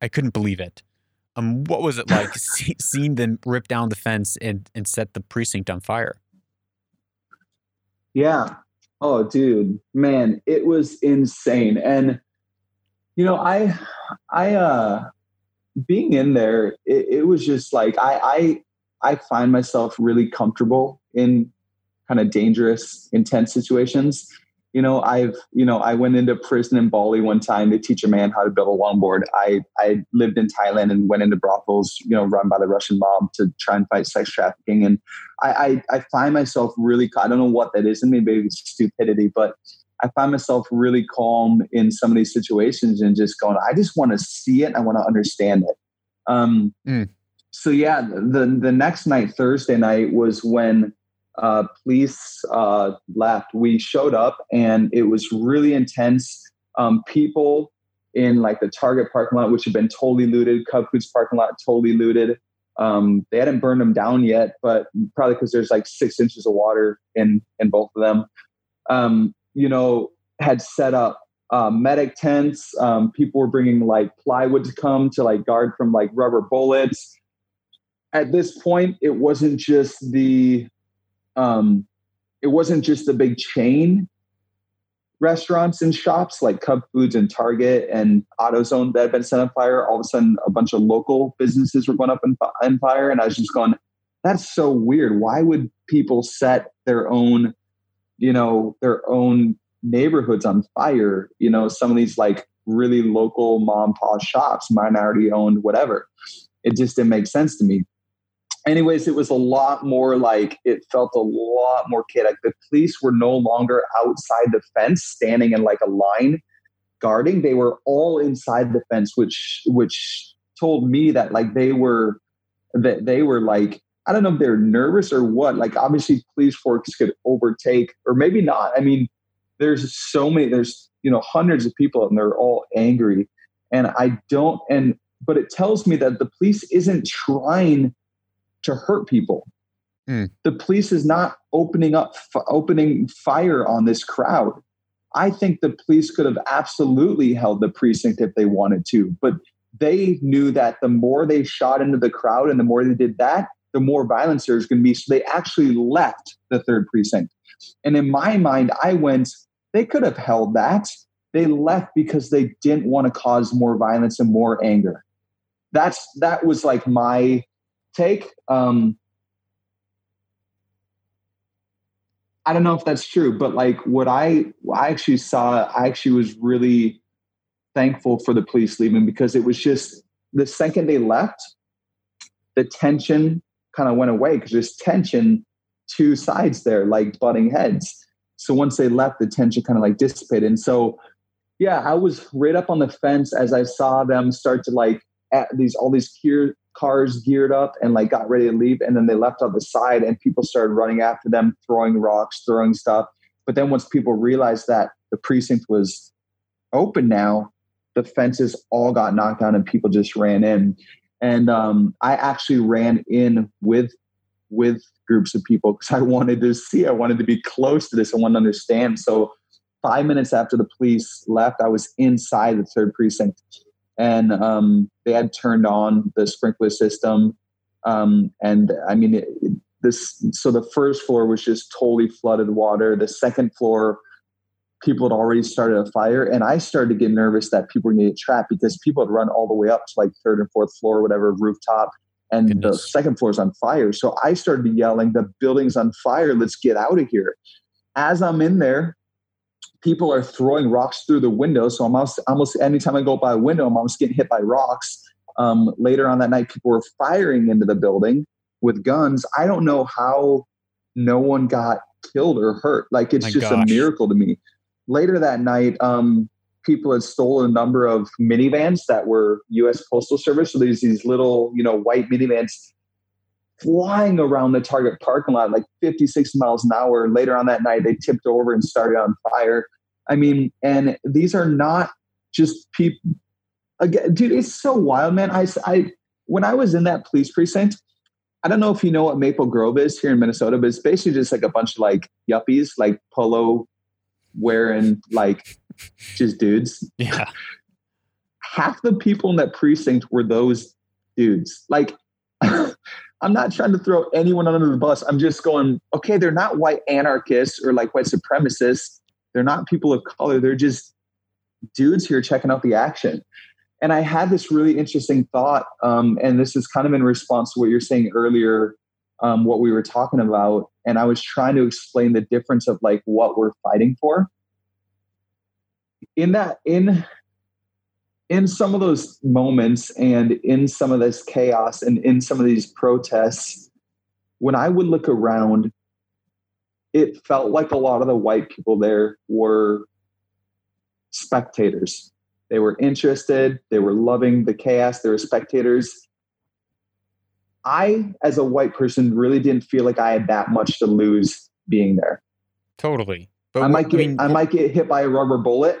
I couldn't believe it. Um, what was it <laughs> like see, seeing them rip down the fence and and set the precinct on fire? Yeah. Oh, dude, man, it was insane. And you know, I, I, uh, being in there, it, it was just like I, I I find myself really comfortable in kind of dangerous, intense situations you know i've you know i went into prison in bali one time to teach a man how to build a longboard. I i lived in thailand and went into brothels you know run by the russian mob to try and fight sex trafficking. And i i, I find myself really i don't know what that is in me maybe it's stupidity but i find myself really calm in some of these situations and just going i just want to see it i want to understand it. Um mm. so yeah the the next night thursday night was when uh, police uh, left, we showed up and it was really intense. Um, people in like the Target parking lot, which had been totally looted, Cub Foods parking lot totally looted. Um, they hadn't burned them down yet, but probably because there's like six inches of water in in both of them. Um, you know, had set up uh, medic tents. Um, people were bringing like plywood to come to like guard from like rubber bullets. At this point, it wasn't just the um, it wasn't just the big chain restaurants and shops like Cub Foods and Target and AutoZone that had been set on fire. All of a sudden, a bunch of local businesses were going up in, in fire, and I was just going, "That's so weird. Why would people set their own, you know, their own neighborhoods on fire? You know, some of these like really local mom and pop shops, minority owned, whatever. It just didn't make sense to me anyways, it was a lot more like it felt a lot more chaotic. The police were no longer outside the fence, standing in like a line guarding. They were all inside the fence, which which told me that like they were that they were like I don't know if they're nervous or what. Like obviously, police force could overtake, or maybe not. I mean, there's so many. There's you know hundreds of people, and they're all angry. And I don't. And but it tells me that the police isn't trying to hurt people. Mm. The police is not opening up, f- opening fire on this crowd. I think the police could have absolutely held the precinct if they wanted to, but they knew that the more they shot into the crowd and the more they did that, the more violence there's going to be. So they actually left the third precinct. And in my mind, I went, they could have held that. They left because they didn't want to cause more violence and more anger. That's that was like my take. Um, I don't know if that's true, but like what I I actually saw, I actually was really thankful for the police leaving because it was just the second they left, the tension kind of went away because there's tension two sides there, like butting heads. So once they left, the tension kind of like dissipated. And so, yeah, I was right up on the fence as I saw them start to like at these all these gear, cars geared up and like got ready to leave and then they left on the side and people started running after them throwing rocks throwing stuff. But then once people realized that the precinct was open now the fences all got knocked down and people just ran in. And um, i actually ran in with with groups of people because i wanted to see i wanted to be close to this i wanted to understand. So five minutes after the police left i was inside the third precinct and um, they had turned on the sprinkler system. Um, and I mean, it, this so the first floor was just totally flooded water. The second floor, people had already started a fire, and I started to get nervous that people were going to get trapped because people had run all the way up to like third and fourth floor, whatever rooftop, and Goodness. the second floor is on fire. So I started yelling, "The building's on fire! Let's get out of here!" As I'm in there, people are throwing rocks through the window. So almost almost anytime I go by a window, I'm almost getting hit by rocks. Um, later on that night, people were firing into the building with guns. I don't know how no one got killed or hurt. Like it's My just gosh. a miracle to me. Later that night, um, people had stolen a number of minivans that were U.S. Postal Service. So there's these little, you know, white minivans flying around the Target parking lot like 56 miles an hour. Later on that night, they tipped over and started on fire. I mean, and these are not just people. Again, dude, it's so wild, man. I, I, when I was in that police precinct, I don't know if you know what Maple Grove is here in Minnesota, but it's basically just like a bunch of like yuppies, like polo wearing, like just dudes. <laughs> Yeah. Half the people in that precinct were those dudes. Like, <laughs> I'm not trying to throw anyone under the bus. I'm just going, okay, they're not white anarchists or like white supremacists. They're not people of color. They're just dudes here checking out the action. and I had this really interesting thought, um, and this is kind of in response to what you're saying earlier, um, what we were talking about, and I was trying to explain the difference of like what we're fighting for. In that, in in some of those moments, and in some of this chaos, and in some of these protests, when I would look around, it felt like a lot of the white people there were spectators they were interested, they were loving the chaos, they were spectators. I, as a white person, really didn't feel like I had that much to lose being there. Totally. But I might get I, mean, I might get hit by a rubber bullet.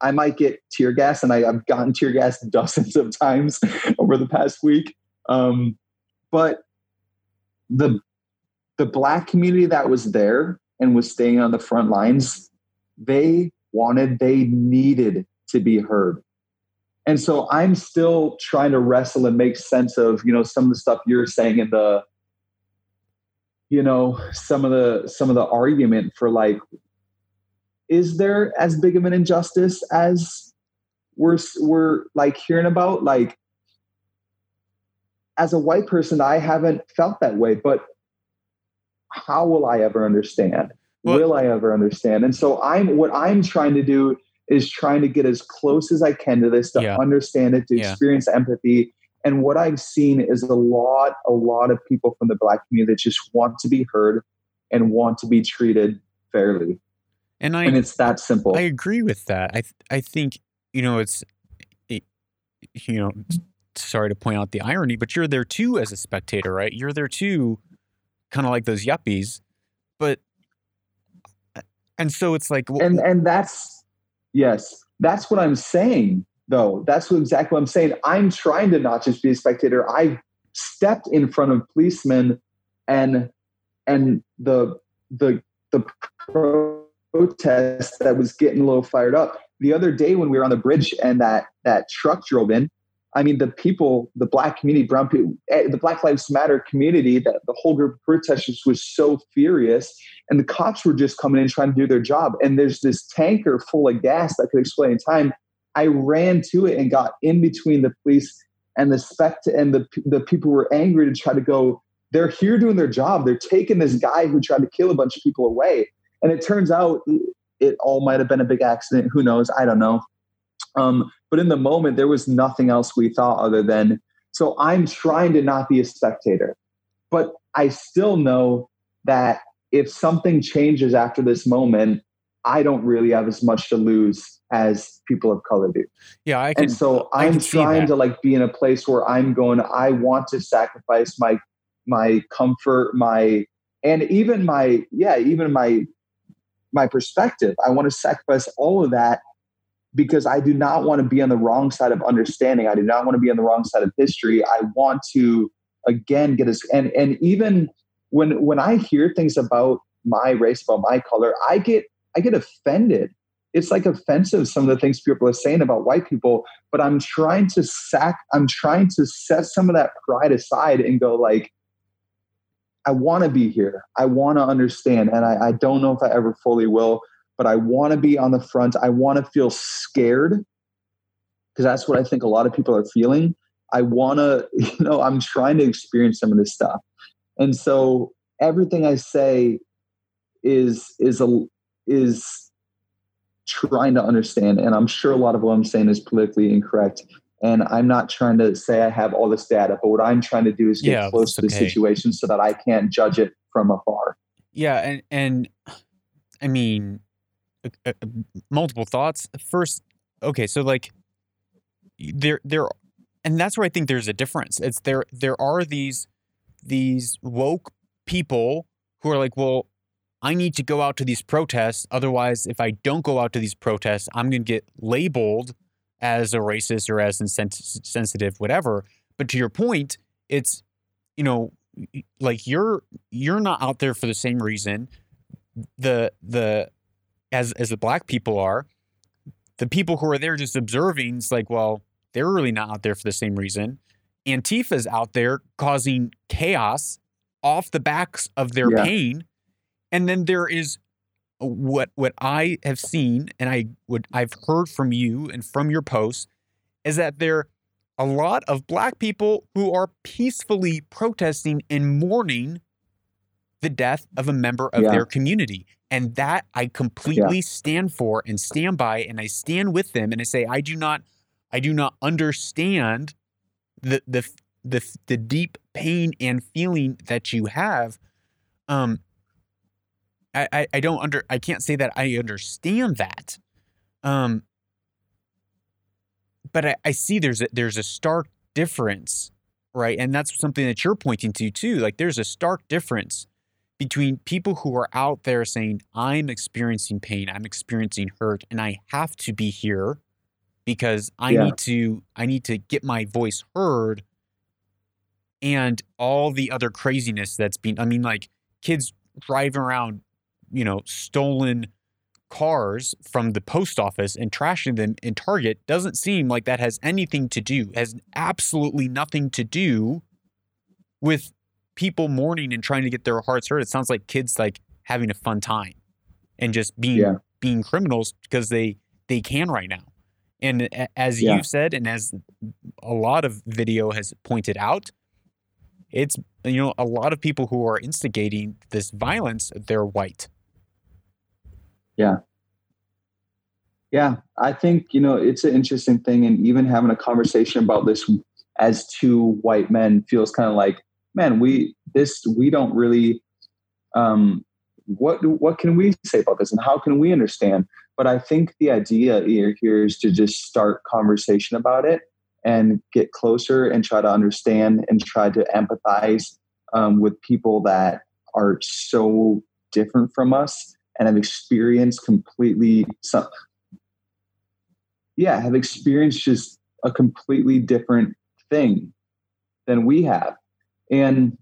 I might get tear gas, and I, have gotten tear gas <laughs> dozens of times <laughs> over the past week. Um, but the the black community that was there and was staying on the front lines, they wanted, they needed to be heard. And so I'm still trying to wrestle and make sense of, you know, some of the stuff you're saying in the, you know, some of the some of the argument for like, is there as big of an injustice as we're we're like hearing about? Like, as a white person, I haven't felt that way, but how will I ever understand? Well, will I ever understand? And so I'm what I'm trying to do is trying to get as close as I can to this to yeah. understand it, to yeah. experience empathy. And what I've seen is a lot, a lot of people from the black community that just want to be heard and want to be treated fairly. And I and it's that simple. I agree with that. I I think you know it's it, you know sorry to point out the irony, but you're there too as a spectator, right? You're there too, kind of like those yuppies, but uh, and so it's like and and that's Yes, that's what I'm saying, though. That's what, exactly what I'm saying. I'm trying to not just be a spectator. I stepped in front of policemen, and and the the the protest that was getting a little fired up. The other day when we were on the bridge and that that truck drove in, I mean, the people, the black community, brown people, eh, the Black Lives Matter community, that the whole group of protesters was so furious. And the cops were just coming in trying to do their job. And there's this tanker full of gas that could explain in time. I ran to it and got in between the police and the spect and the, the people were angry to try to go, they're here doing their job. They're taking this guy who tried to kill a bunch of people away. And it turns out it all might have been a big accident. Who knows? I don't know. Um, but in the moment, there was nothing else we thought other than, so I'm trying to not be a spectator. But I still know that if something changes after this moment, I don't really have as much to lose as people of color do. Yeah, I can. And so I'm trying to like be in a place where I'm going. I want to sacrifice my my comfort, my and even my yeah, even my my perspective. I want to sacrifice all of that because I do not want to be on the wrong side of understanding. I do not want to be on the wrong side of history. I want to again get us and and even when when I hear things about my race, about my color, I get I get offended. It's like offensive some of the things people are saying about white people, but I'm trying to sack I'm trying to set some of that pride aside and go like I want to be here. I want to understand. And I, I don't know if I ever fully will but I want to be on the front. I want to feel scared because that's what I think a lot of people are feeling. I want to, <laughs> you know, I'm trying to experience some of this stuff. And so everything I say is is a is trying to understand and I'm sure a lot of what I'm saying is politically incorrect and I'm not trying to say I have all this data, but what I'm trying to do is get yeah, close to the situation so that I can't judge it from afar. Yeah, and and I mean, uh, uh, multiple thoughts. First, okay, so like there there and that's where I think there's a difference. It's there there are these these woke people who are like, well, I need to go out to these protests. Otherwise, if I don't go out to these protests, I'm going to get labeled as a racist or as insensitive, whatever. But to your point, it's you know, like you're you're not out there for the same reason. The the as as the black people are, the people who are there just observing, it's like, well, they're really not out there for the same reason. Antifa's out there causing chaos off the backs of their yeah. pain. And then there is what what I have seen and I would I've heard from you and from your posts is that there are a lot of black people who are peacefully protesting and mourning the death of a member of Yeah. their community. And that I completely stand for and stand by and I stand with them and I say I do not I do not understand the the the the deep pain and feeling that you have. Um I, I, I don't under I can't say that I understand that. Um but I, I see there's a there's a stark difference, right? And that's something that you're pointing to too. Like there's a stark difference between people who are out there saying, I'm experiencing pain, I'm experiencing hurt, and I have to be here because I Yeah. need to I need to get my voice heard and all the other craziness that's been I mean like kids driving around, you know, stolen cars from the post office and trashing them in Target doesn't seem like that has anything to do, has absolutely nothing to do with people mourning and trying to get their hearts hurt. It sounds like kids like having a fun time and just being Yeah. being criminals because they they can right now. And as Yeah. you've said, and as a lot of video has pointed out, it's you know a lot of people who are instigating this violence, they're white. Yeah, Yeah, I think you know it's an interesting thing, and even having a conversation about this as two white men feels kind of like, man, we this we don't really. Um, what what can we say about this, and how can we understand? But I think the idea here, here is to just start conversation about it and get closer and try to understand and try to empathize um, with people that are so different from us and have experienced completely some, yeah, have experienced just a completely different thing than we have. And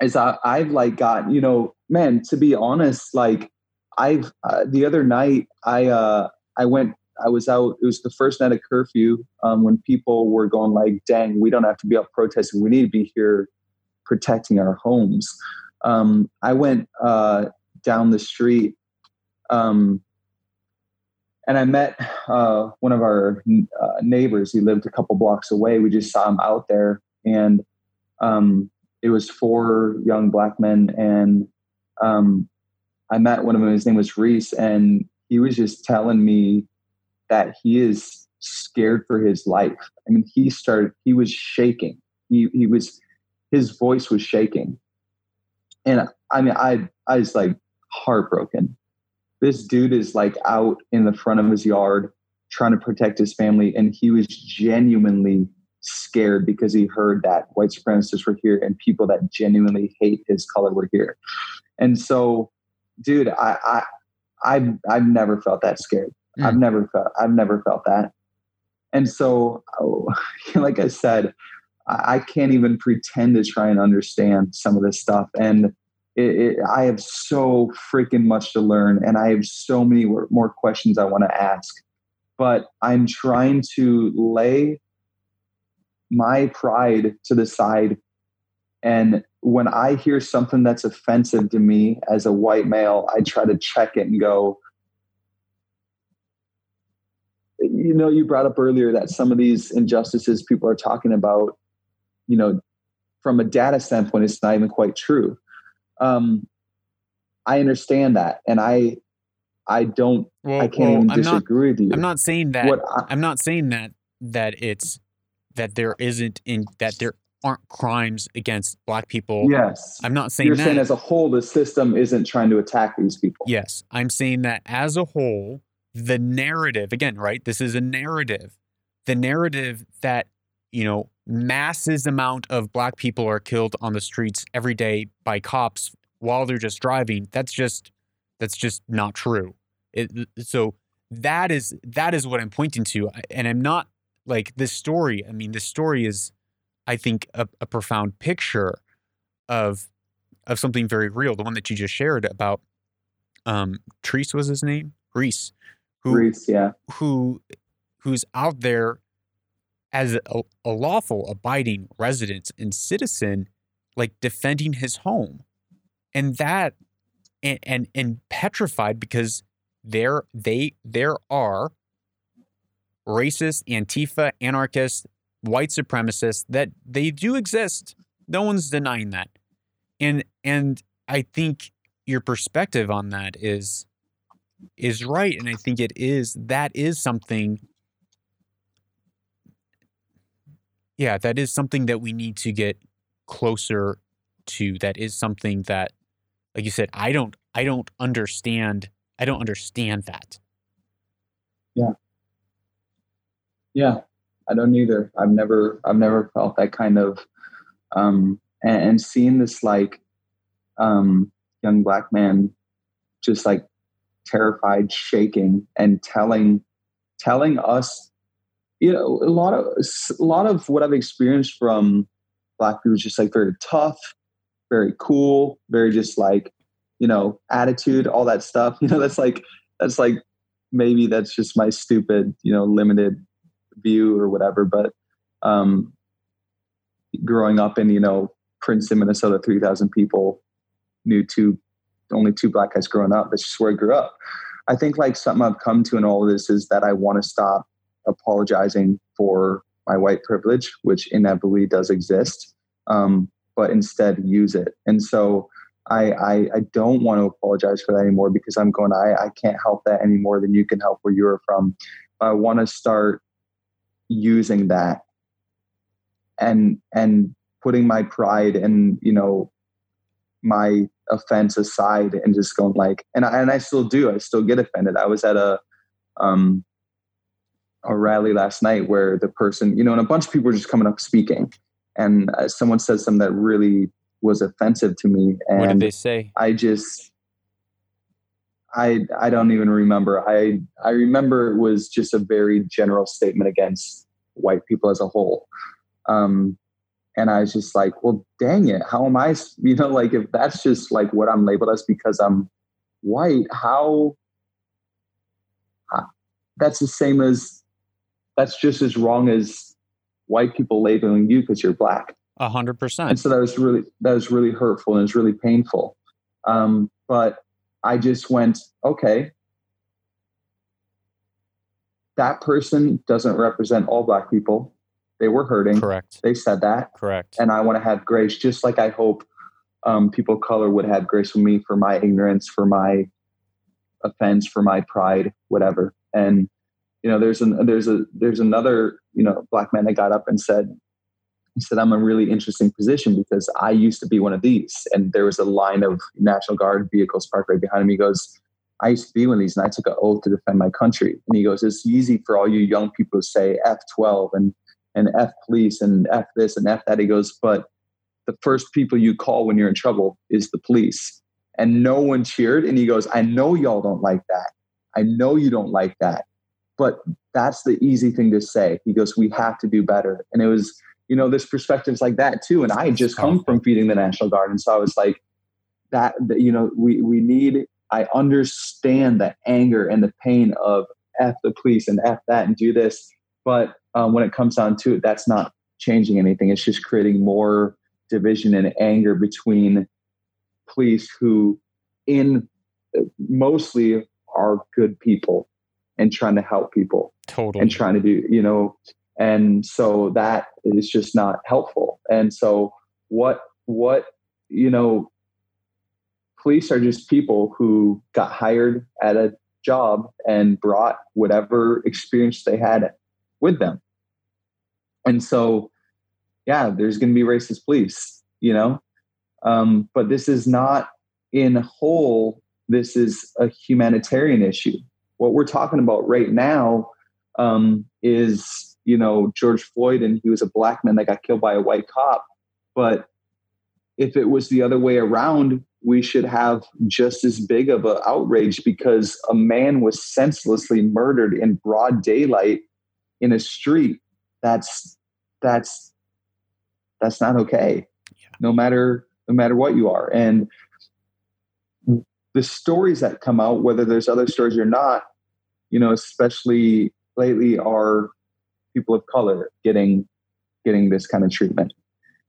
as I, I've like gotten you know, man, to be honest, like I've uh, the other night I uh I went I was out. It was the first night of curfew um, when people were going like, "Dang, we don't have to be out protesting. We need to be here protecting our homes." Um, I went uh, down the street um, and I met uh, one of our uh, neighbors. He lived a couple blocks away. We just saw him out there, and um, it was four young black men. And um, I met one of them. His name was Reese, and he was just telling me that he is scared for his life. I mean, he started. He was shaking. He he was. His voice was shaking, and I mean, I I was like heartbroken. This dude is like out in the front of his yard trying to protect his family and he was genuinely scared because he heard that white supremacists were here and people that genuinely hate his color were here. And so dude i i i've, I've never felt that scared. Mm. i've never felt i've never felt that. And so oh, <laughs> like i said I, I can't even pretend to try and understand some of this stuff. And it, it, I have so freaking much to learn, and I have so many more questions I want to ask. But I'm trying to lay my pride to the side. And when I hear something that's offensive to me as a white male, I try to check it and go, you know, you brought up earlier that some of these injustices people are talking about, you know, from a data standpoint, it's not even quite true um, I understand that, and I I don't Well, I can't well, even I'm not disagree with you. I'm not saying that I, I'm not saying that that it's that there isn't in that there aren't crimes against black people. yes, I'm not saying you're that. saying as a whole, the system isn't trying to attack these people. yes, I'm saying that as a whole, the narrative again, right? This is a narrative. The narrative that you know masses amount of black people are killed on the streets every day by cops while they're just driving. That's just that's just not true. It, so that is that is what I'm pointing to, and I'm not like this story. I mean, this story is, I think, a, a profound picture of of something very real. The one that you just shared about, um, Treese was his name, Reese, who Reese, yeah, who who's out there as a, a lawful abiding resident and citizen like defending his home and that and and, and petrified because there they there are racist, Antifa, anarchists, white supremacists that they do exist. No one's denying that. And and I think your perspective on that is is right and I think it is that is something yeah, that is something that we need to get closer to. That is something that like you said, I don't I don't understand I don't understand that. Yeah. Yeah. I don't either. I've never I've never felt that kind of um and, and seeing this like um young black man just like terrified, shaking and telling telling us you know a lot of a lot of what I've experienced from black people is just like very tough, very cool, very just like you know attitude, all that stuff. <laughs> You know that's like that's like maybe that's just my stupid you know limited view or whatever. But um, growing up in you know Princeton, Minnesota, three thousand people, knew two only two black guys growing up. That's just where I grew up. I think like something I've come to in all of this is that I want to stop apologizing for my white privilege, which inevitably does exist, um, but instead use it. And so I, I, I don't want to apologize for that anymore because I'm going. I I can't help that any more than you can help where you're from. I want to start using that and and putting my pride and you know my offense aside and just going like and I, and I still do I still get offended I was at a um a rally last night where the person you know and a bunch of people were just coming up speaking and uh, someone said something that really was offensive to me and what did they say I just I I don't even remember. I I remember it was just a very general statement against white people as a whole. Um, and I was just like, well, dang it, how am I? <laughs> You know, like if that's just like what I'm labeled as because I'm white, how? That's the same as that's just as wrong as white people labeling you because you're black. A hundred percent. And so that was really that was really hurtful and it was really painful. Um, but I just went, okay, that person doesn't represent all black people. They were hurting. Correct. They said that. Correct. And I want to have grace, just like I hope um, people of color would have grace with me for my ignorance, for my offense, for my pride, whatever. And you know, there's an there's a there's another you know black man that got up and said, he said, I'm a really interesting position because I used to be one of these. And there was a line of National Guard vehicles parked right behind him. He goes, I used to be one of these and I took an oath to defend my country. And he goes, It's easy for all you young people to say F12 and, and F police and F this and F that. He goes, But the first people you call when you're in trouble is the police. And no one cheered. And he goes, I know y'all don't like that. I know you don't like that. But that's the easy thing to say. He goes, We have to do better. And it was, you know, there's perspectives like that too. And I had just come from feeding the National Guard. And so I was like, that, you know, we, we need, I understand the anger and the pain of F the police and F that and do this. But um, when it comes down to it, that's not changing anything. It's just creating more division and anger between police who, in mostly, are good people and trying to help people. Totally. And trying to do, you know, and so that is just not helpful and so what what you know police are just people who got hired at a job and brought whatever experience they had with them and so yeah there's going to be racist police you know um, but this is not in whole this is a humanitarian issue what we're talking about right now um, is you know George Floyd and he was a black man that got killed by a white cop. But if it was the other way around, we should have just as big of an outrage because a man was senselessly murdered in broad daylight in a street. That's that's that's not okay. Yeah. No matter no matter what you are. And the stories that come out, whether there's other stories or not, you know, especially lately are people of color getting getting this kind of treatment.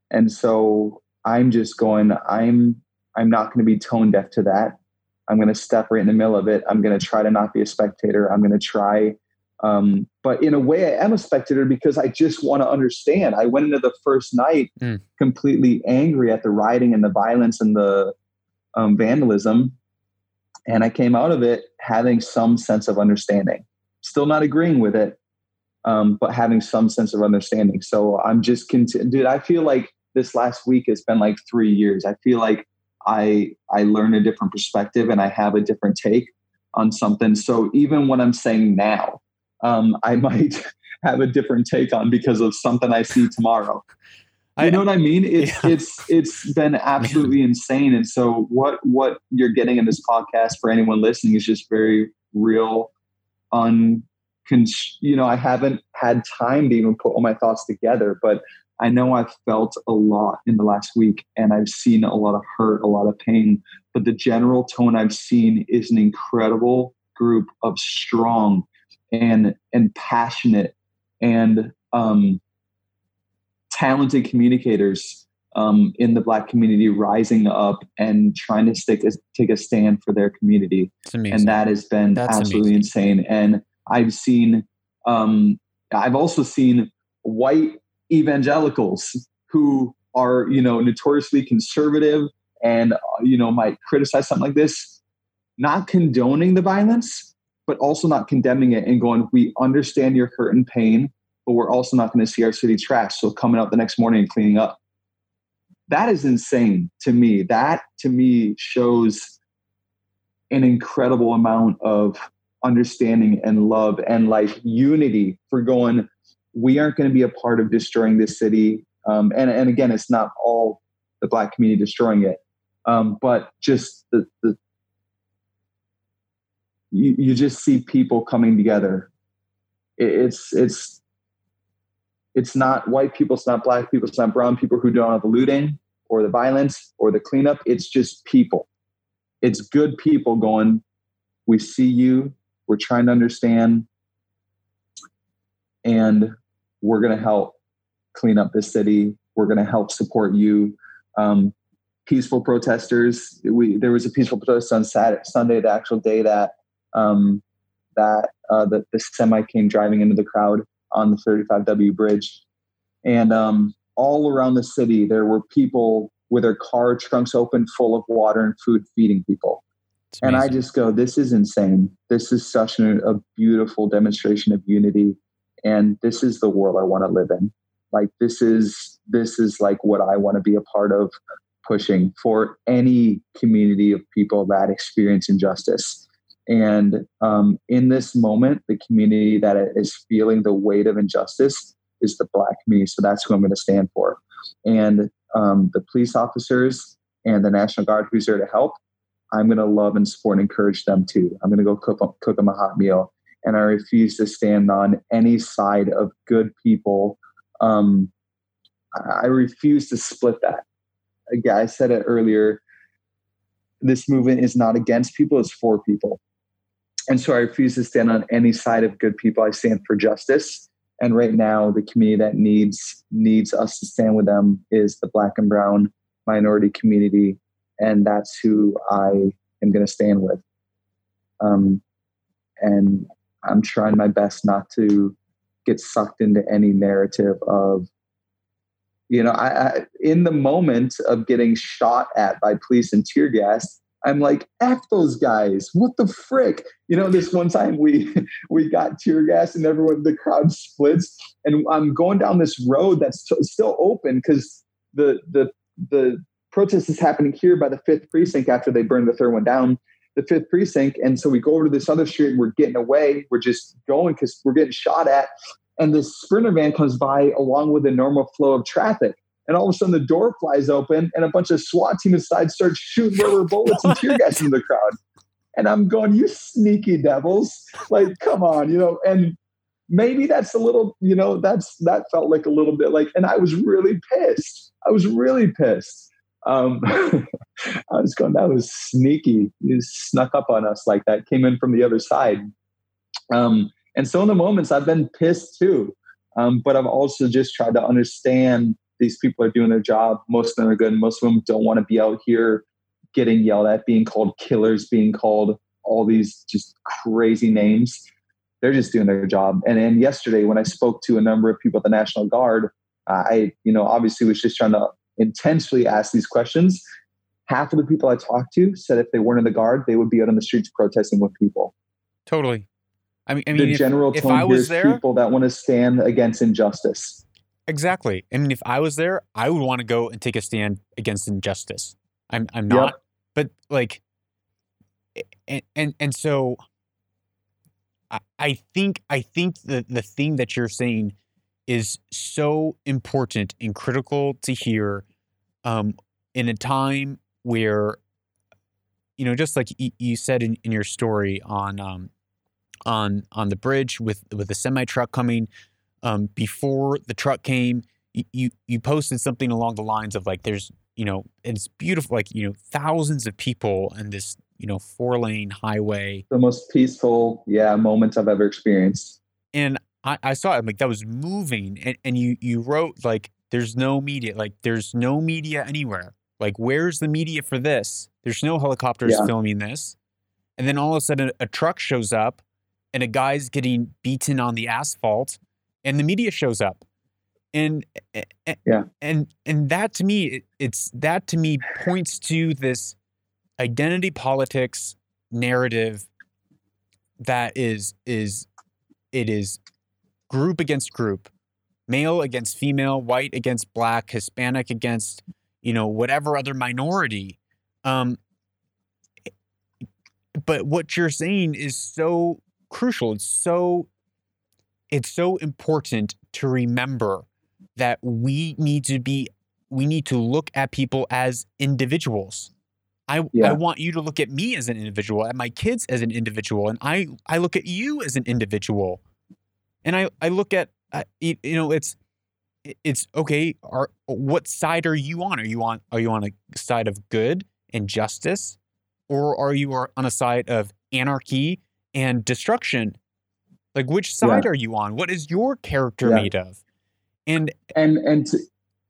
And so I'm just going, I'm I'm not going to be tone deaf to that. I'm going to step right in the middle of it. I'm going to try to not be a spectator. I'm going to try Um, but in a way, I am a spectator because I just want to understand. I went into the first night mm. completely angry at the rioting and the violence and the um, vandalism. And I came out of it having some sense of understanding. Still not agreeing with it, um, but having some sense of understanding. So I'm just, cont- dude, I feel like this last week has been like three years. I feel like I I learn a different perspective and I have a different take on something. So even what I'm saying now, um, I <laughs> might have a different take on because of something I see tomorrow. You know what I mean? It's <laughs> yeah. it's it's been absolutely insane. And so what what you're getting in this podcast for anyone listening is just very real, un you know, I haven't had time to even put all my thoughts together, but I know I've felt a lot in the last week and I've seen a lot of hurt, a lot of pain, but the general tone I've seen is an incredible group of strong and and passionate and um, talented communicators um, in the Black community rising up and trying to stick a, take a stand for their community, and that has been That's absolutely amazing. insane. And I've seen, um, I've also seen white evangelicals who are you know notoriously conservative and uh, you know might criticize something like this not condoning the violence but also not condemning it and going we understand your hurt and pain but we're also not going to see our city trash. so coming out the next morning and cleaning up that is insane to me that to me shows an incredible amount of understanding and love and like unity for going we aren't going to be a part of destroying this city. Um, and, and again, it's not all the black community destroying it, um, but just the, the you, you just see people coming together. It's it's it's not white people, it's not black people, it's not brown people who don't have the looting or the violence or the cleanup. It's just people. It's good people going. We see you. We're trying to understand, and we're going to help clean up the city. We're going to help support you. Um, peaceful protesters. We there was a peaceful protest on Saturday, Sunday, the actual day that um, that uh, the, the semi came driving into the crowd on the 35W bridge, and um, all around the city there were people with their car trunks open, full of water and food, feeding people. And I just go, this is insane. This is such a, a beautiful demonstration of unity. And this is the world i want to live in. Like this is this is like what i want to be a part of pushing for any community of people that experience injustice and um, in this moment the community that is feeling the weight of injustice is the black me. so that's who i'm going to stand for and um, the police officers and the national guard who's there to help i'm going to love and support and encourage them too i'm going to go cook, cook them a hot meal and I refuse to stand on any side of good people. Um, I refuse to split that. Again, I said it earlier. This movement is not against people; it's for people, and so I refuse to stand on any side of good people. I stand for justice, and right now, the community that needs needs us to stand with them is the Black and Brown minority community, and that's who I am going to stand with. Um, and I'm trying my best not to get sucked into any narrative of, you know, I, I in the moment of getting shot at by police and tear gas, I'm like, F those guys. What the frick? You know, this one time we <laughs> we got tear gas and everyone the crowd splits and I'm going down this road that's t- still open because the the the protest is happening here by the fifth precinct after they burned the third one down the fifth precinct. And so we go over to this other street and we're getting away. We're just going because we're getting shot at. And this sprinter van comes by along with the normal flow of traffic. And all of a sudden the door flies open and a bunch of SWAT team inside starts shooting rubber bullets and tear gas into the crowd. And I'm going, you sneaky devils. Like, come on, you know, and maybe that's a little, you know, that's that felt like a little bit like, and I was really pissed. I was really pissed. Um, <laughs> I was going, that was sneaky. You snuck up on us like that, came in from the other side. Um, and so in the moments, I've been pissed too. Um, but I've also just tried to understand these people are doing their job. Most of them are good. Most of them don't want to be out here getting yelled at, being called killers, being called all these just crazy names. they're just doing their job. And then yesterday, when I spoke to a number of people at the National Guard, uh, I, you know, obviously was just trying to intentionally ask these questions. Half of the people I talked to said if they weren't in the Guard, they would be out on the streets protesting with people. Totally. I mean, I mean the if, general tone here is there, people that want to stand against injustice. Exactly. I mean, if I was there, I would want to go and take a stand against injustice. I'm, I'm not, yep. but like, and, and, and so I, I think, I think the, the thing that you're saying is so important and critical to hear um, in a time where, you know, just like you said in, in your story on, um, on on the bridge with with the semi truck coming. Um, before the truck came, you, you you posted something along the lines of like, "There's you know, it's beautiful, like you know, thousands of people in this you know four lane highway." The most peaceful, yeah, moment I've ever experienced. And I, I saw it like that was moving, and and you you wrote like, "There's no media, like there's no media anywhere." Like, where's the media for this? There's no helicopters yeah. filming this. And then all of a sudden, a truck shows up and a guy's getting beaten on the asphalt and the media shows up and yeah and and that to me it's that to me points to this identity politics narrative that is is it is group against group male against female white against black hispanic against you know whatever other minority um but what you're saying is so crucial. It's so it's so important to remember that we need to be we need to look at people as individuals. I, yeah. I want you to look at me as an individual, at my kids as an individual, and I I look at you as an individual, and I I look at uh, you know it's it's okay. Are what side are you on? Are you on are you on a side of good and justice, or are you on a side of anarchy and destruction. Like which side yeah. are you on? What is your character yeah. made of? And and and to,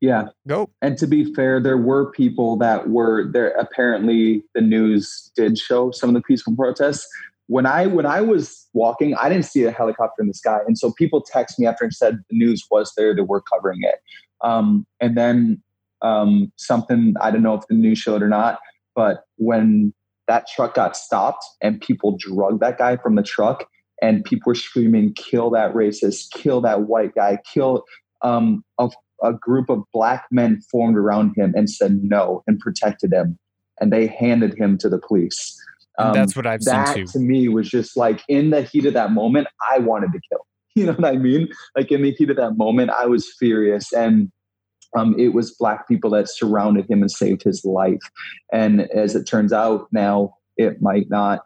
yeah. Go. And to be fair, there were people that were there apparently the news did show some of the peaceful protests. When I when I was walking, I didn't see a helicopter in the sky. And so people text me after and said the news was there, they were covering it. Um, and then um, something I don't know if the news showed or not, but when that truck got stopped and people drug that guy from the truck and people were screaming kill that racist kill that white guy kill um, a, a, group of black men formed around him and said no and protected him and they handed him to the police um, that's what i've that seen too to me was just like in the heat of that moment i wanted to kill <laughs> you know what i mean like in the heat of that moment i was furious and um, it was black people that surrounded him and saved his life. And as it turns out now, it might not.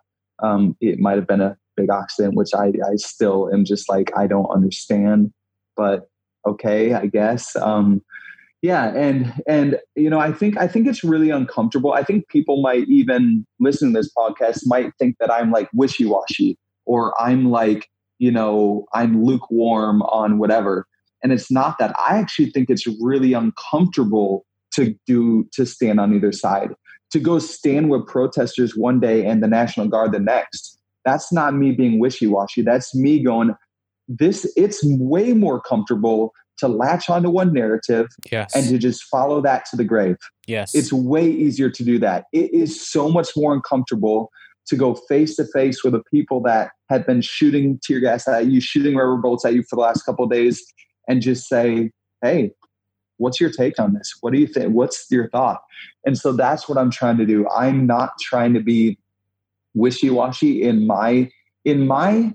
Um, it might have been a big accident, which I, I still am just like I don't understand. But okay, I guess. Um, yeah, and and you know, I think I think it's really uncomfortable. I think people might even listen to this podcast might think that I'm like wishy washy or I'm like you know I'm lukewarm on whatever and it's not that. I actually think it's really uncomfortable to do to stand on either side. To go stand with protesters one day and the National Guard the next. That's not me being wishy-washy. That's me going, this it's way more comfortable to latch onto one narrative yes. and to just follow that to the grave. Yes. It's way easier to do that. It is so much more uncomfortable to go face to face with the people that have been shooting tear gas at you, shooting rubber bullets at you for the last couple of days, and just say, hey, what's your take on this? What do you think? What's your thought? And so that's what I'm trying to do. I'm not trying to be wishy-washy in my in my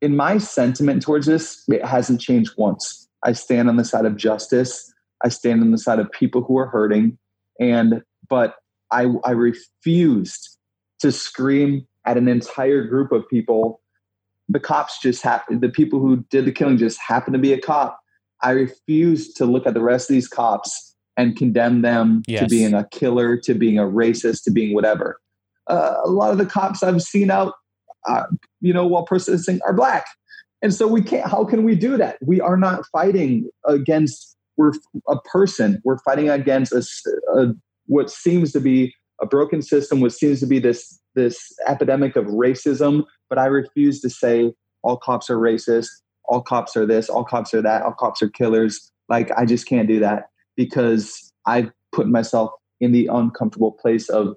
in my sentiment towards this. It hasn't changed once. I stand on the side of justice. I stand on the side of people who are hurting. And but I I refused to scream at an entire group of people the cops just happen the people who did the killing just happened to be a cop i refuse to look at the rest of these cops and condemn them yes. to being a killer to being a racist to being whatever uh, a lot of the cops i've seen out uh, you know while protesting are black. And so we can't how can we do that? We are not fighting against we're a person. We're fighting against a, a what seems to be a broken system what seems to be this this epidemic of racism, but I refuse to say all cops are racist, all cops are this, all cops are that, all cops are killers. Like I just can't do that because I've put myself in the uncomfortable place of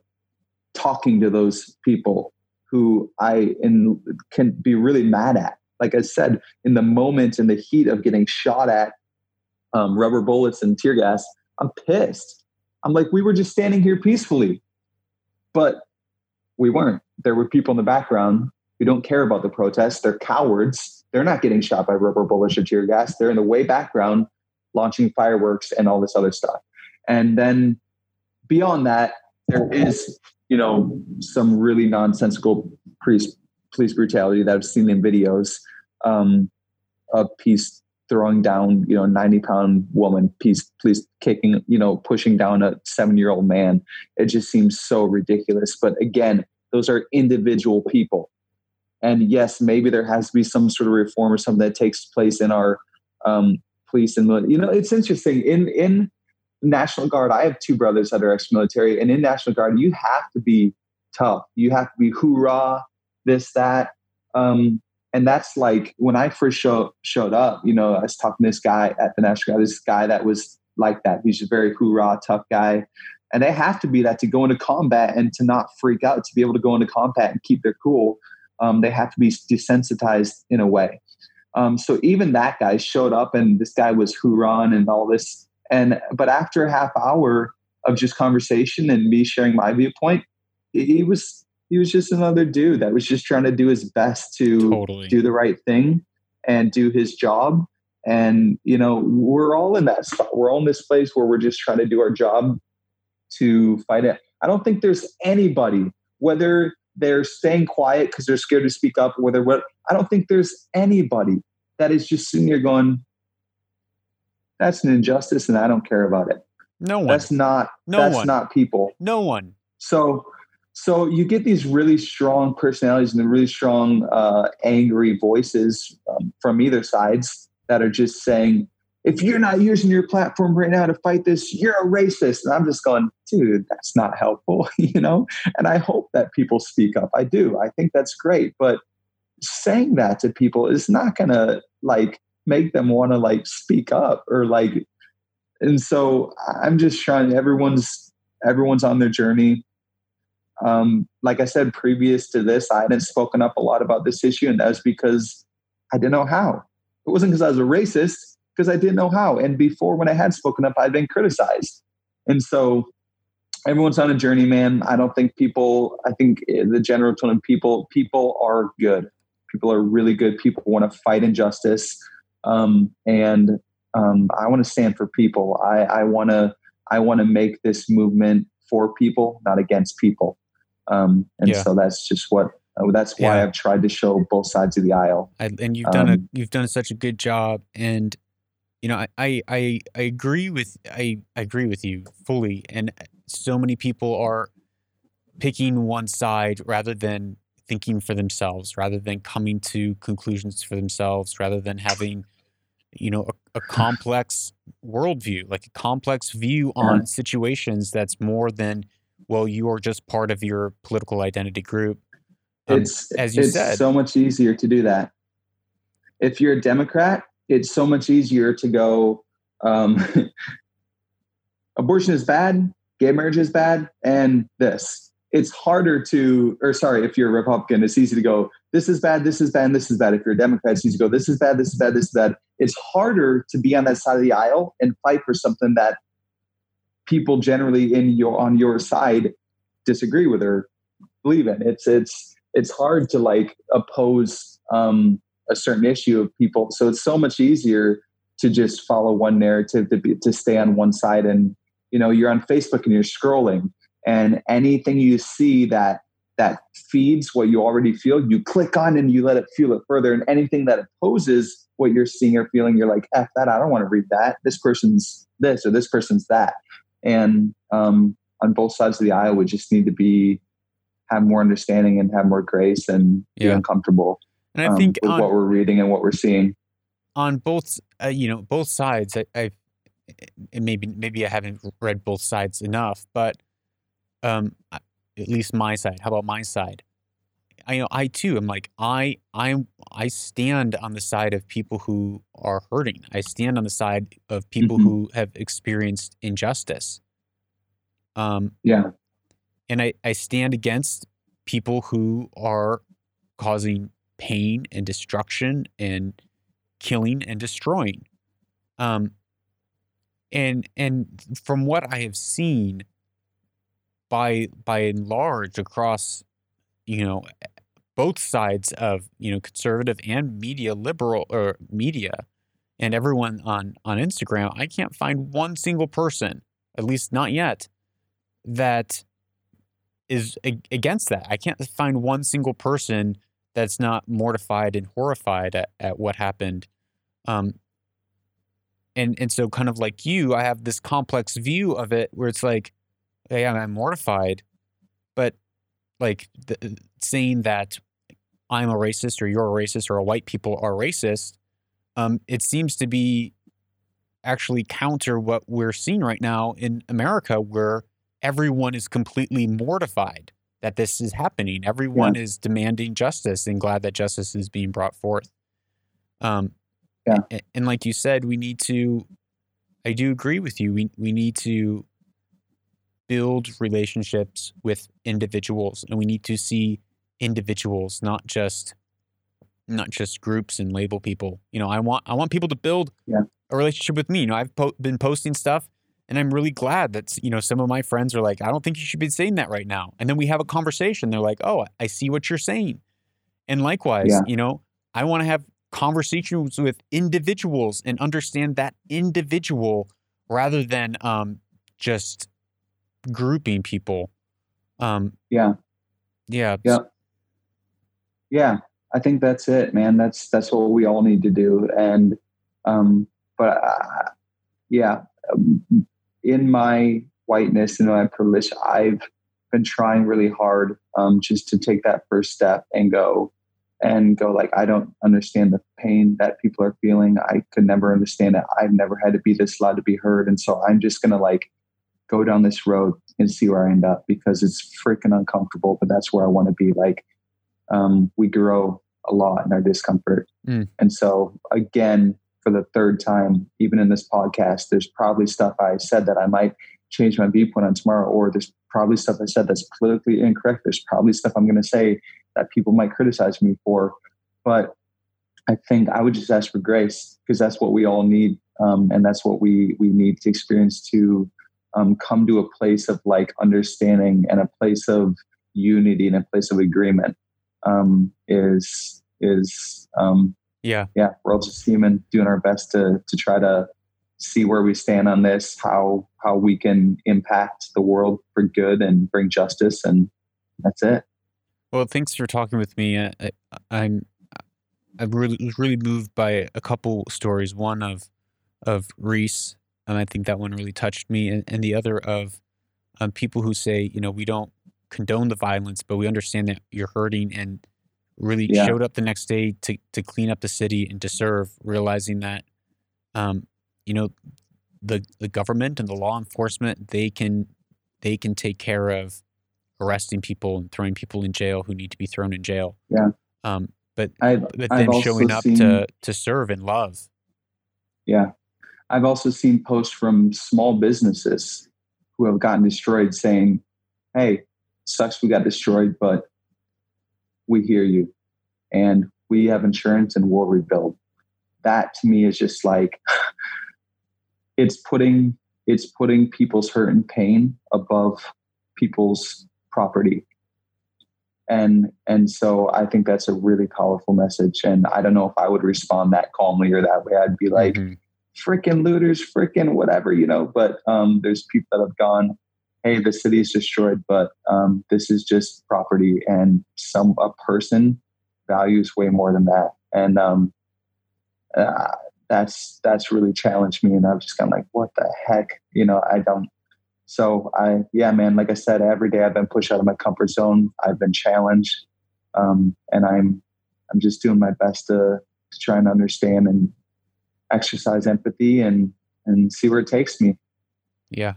talking to those people who I in, can be really mad at. Like I said, in the moment, in the heat of getting shot at, um, rubber bullets and tear gas, I'm pissed. I'm like, we were just standing here peacefully, but we weren't. There were people in the background who don't care about the protests. They're cowards. They're not getting shot by rubber bullets or tear gas. They're in the way background launching fireworks and all this other stuff. And then beyond that, there is, you know, some really nonsensical police police brutality that I've seen in videos. Um, a piece throwing down, you know, 90 pound woman, piece, police kicking, you know, pushing down a seven year old man. It just seems so ridiculous. But again, those are individual people. And yes, maybe there has to be some sort of reform or something that takes place in our um, police and you know it's interesting in in National Guard. I have two brothers that are ex-military, and in National Guard, you have to be tough. You have to be hoorah, this that. Um, and that's like when I first show, showed up. You know, I was talking to this guy at the National Guard. This guy that was like that. He's a very hoorah, tough guy. And they have to be that to go into combat and to not freak out, to be able to go into combat and keep their cool. Um, they have to be desensitized in a way. Um, so even that guy showed up, and this guy was hoorah and all this. And but after a half hour of just conversation and me sharing my viewpoint, he was he was just another dude that was just trying to do his best to totally. do the right thing and do his job. And you know, we're all in that spot. We're all in this place where we're just trying to do our job to fight it. I don't think there's anybody, whether they're staying quiet because they're scared to speak up, whether what I don't think there's anybody that is just sitting here going, that's an injustice and I don't care about it. No one. That's not no that's one. not people. No one. So so you get these really strong personalities and the really strong uh, angry voices um, from either sides that are just saying if you're not using your platform right now to fight this, you're a racist. And I'm just going, dude, that's not helpful, <laughs> you know? And I hope that people speak up. I do. I think that's great. But saying that to people is not going to like make them want to like speak up or like, and so I'm just trying, everyone's, everyone's on their journey. Um, like I said, previous to this, I hadn't spoken up a lot about this issue, and that was because I didn't know how. It wasn't because I was a racist because I didn't know how. And before, when I had spoken up, I'd been criticized. And so everyone's on a journey, man. I don't think people, I think the general tone of people, people are good. People are really good. People want to fight injustice. Um, and um, I want to stand for people. I, I want to, I want to make this movement for people, not against people. Um, and yeah. so that's just what uh, that's why yeah. I've tried to show both sides of the aisle. I, and you've done a um, you've done such a good job. And you know, I, I, I agree with, I, I agree with you fully. And so many people are picking one side rather than thinking for themselves, rather than coming to conclusions for themselves, rather than having, you know, a, a <laughs> complex worldview, like a complex view on situations that's more than, well, you are just part of your political identity group. Um, it's as you it's said, so much easier to do that. If you're a Democrat, it's so much easier to go um, <laughs> abortion is bad gay marriage is bad and this it's harder to or sorry if you're a republican it's easy to go this is bad this is bad this is bad if you're a democrat you go this is bad this is bad this is bad it's harder to be on that side of the aisle and fight for something that people generally in your on your side disagree with or believe in it's it's it's hard to like oppose um a certain issue of people. So it's so much easier to just follow one narrative to be, to stay on one side. And you know, you're on Facebook and you're scrolling, and anything you see that that feeds what you already feel, you click on and you let it feel it further. And anything that opposes what you're seeing or feeling, you're like, "F that! I don't want to read that. This person's this or this person's that." And um, on both sides of the aisle, we just need to be have more understanding and have more grace and yeah. be uncomfortable and I um, think on, what we're reading and what we're seeing on both, uh, you know, both sides. I, I maybe maybe I haven't read both sides enough, but um, at least my side. How about my side? I you know I too am like I I I stand on the side of people who are hurting. I stand on the side of people Mhm. who have experienced injustice. Um, Yeah. and I, I stand against people who are causing pain and destruction and killing and destroying. Um, and and from what I have seen, by by and large across, you know, both sides of you know conservative and media liberal or media, and everyone on on Instagram, I can't find one single person, at least not yet, that is a- against that. I can't find one single person that's not mortified and horrified at, at what happened. Um, and and so kind of like you, I have this complex view of it where it's like, yeah, I'm mortified, but like the, saying that I'm a racist or you're a racist or a white people are racist, um, it seems to be actually counter what we're seeing right now in America, where everyone is completely mortified that this is happening. Everyone is demanding justice and glad that justice is being brought forth. Um, Yeah. a- And, like you said, we need to. I do agree with you. We we need to build relationships with individuals, and we need to see individuals, not just not just groups and label people. You know, I want I want people to build Yeah. a relationship with me. You know, I've po- been posting stuff and I'm really glad that you know some of my friends are like, I don't think you should be saying that right now. And then we have a conversation. They're like, Oh, I see what you're saying. And likewise, Yeah. you know, I want to have conversations with individuals and understand that individual rather than um, just grouping people. Um, Yeah. yeah, Yeah. Yeah. I think that's it, man. That's that's what we all need to do. And um, but uh, yeah, um, in my whiteness and my privilege, I've been trying really hard um, just to take that first step and go and go like I don't understand the pain that people are feeling. I could never understand it. I've never had to be this loud to be heard, and so I'm just gonna like go down this road and see where I end up because it's freaking uncomfortable, but that's where I want to be. Like, um, we grow a lot in our discomfort. Mm. And so, again, for the third time, even in this podcast, there's probably stuff I said that I might change my viewpoint on tomorrow, or there's probably stuff I said that's politically incorrect. There's probably stuff I'm going to say that people might criticize me for. But I think I would just ask for grace because that's what we all need. Um, and that's what we, we need to experience to um, come to a place of like understanding and a place of unity and a place of agreement um, is is um, yeah, yeah we're all just human doing our best to to try to see where we stand on this how how we can impact the world for good and bring justice and that's it Well, thanks for talking with me. I, I'm I really was really moved by a couple stories. One of of Reese, and I think that one really touched me, and, and the other of um, people who say, you know, we don't condone the violence, but we understand that you're hurting, and really Yeah. showed up the next day to to clean up the city and to serve, realizing that, um, you know, the the government and the law enforcement they can they can take care of arresting people and throwing people in jail who need to be thrown in jail. Yeah. Um, but I've, but then showing up seen, to to serve and love. yeah i've also seen posts from small businesses who have gotten destroyed saying hey sucks we got destroyed but we hear you and we have insurance and we'll rebuild. That to me is just like <sighs> it's putting it's putting people's hurt and pain above people's property. And and so i think that's a really powerful message and i don't know if i would respond that calmly or that way. I'd be like Mhm. Freaking looters freaking whatever you know but um there's people that have gone hey the city is destroyed but um this is just property and some a person values way more than that. And um uh, that's that's really challenged me and i've just kind of like what the heck? You know i don't so i yeah man like i said every day i've been pushed out of my comfort zone. I've been challenged um and i'm i'm just doing my best to, to try and understand and exercise empathy and and see where it takes me Yeah.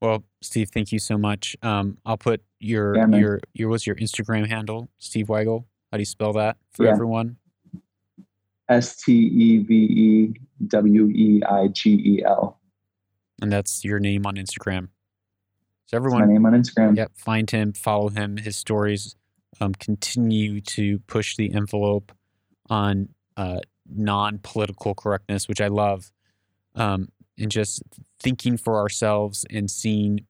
Well, Steve, thank you so much. Um, I'll put your Yeah, your your what's your Instagram handle, Steve Weigel. How do you spell that for Yeah. everyone? S T E V E W E I G E L. And that's your name on Instagram. So That's my everyone, name on Instagram. yep, find him, follow him. His stories um, continue to push the envelope on uh, non-political correctness, which I love, um, and just thinking for ourselves and seeing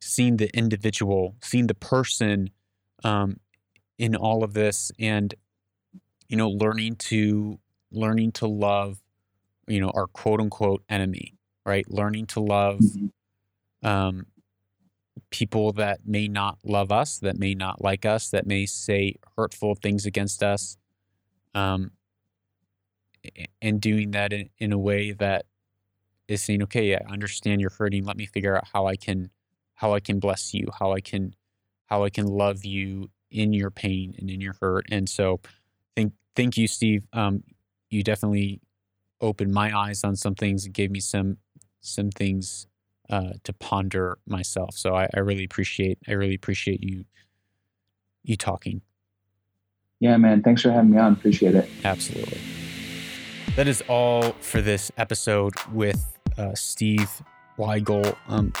seeing the individual, seeing the person um, in all of this, and you know, learning to learning to love, you know, our quote unquote enemy, right? Learning to love Mhm. um, people that may not love us, that may not like us, that may say hurtful things against us, um, and doing that in, in a way that is saying, okay, I understand you're hurting. Let me figure out how I can, how I can bless you, how I can, how I can love you in your pain and in your hurt. And so, thank, thank you, Steve. Um, you definitely opened my eyes on some things and gave me some, some things uh, to ponder myself. So I, I really appreciate I really appreciate you you talking. Yeah, man. Thanks for having me on. Appreciate it. Absolutely. That is all for this episode with uh, Steve Weigel. Um,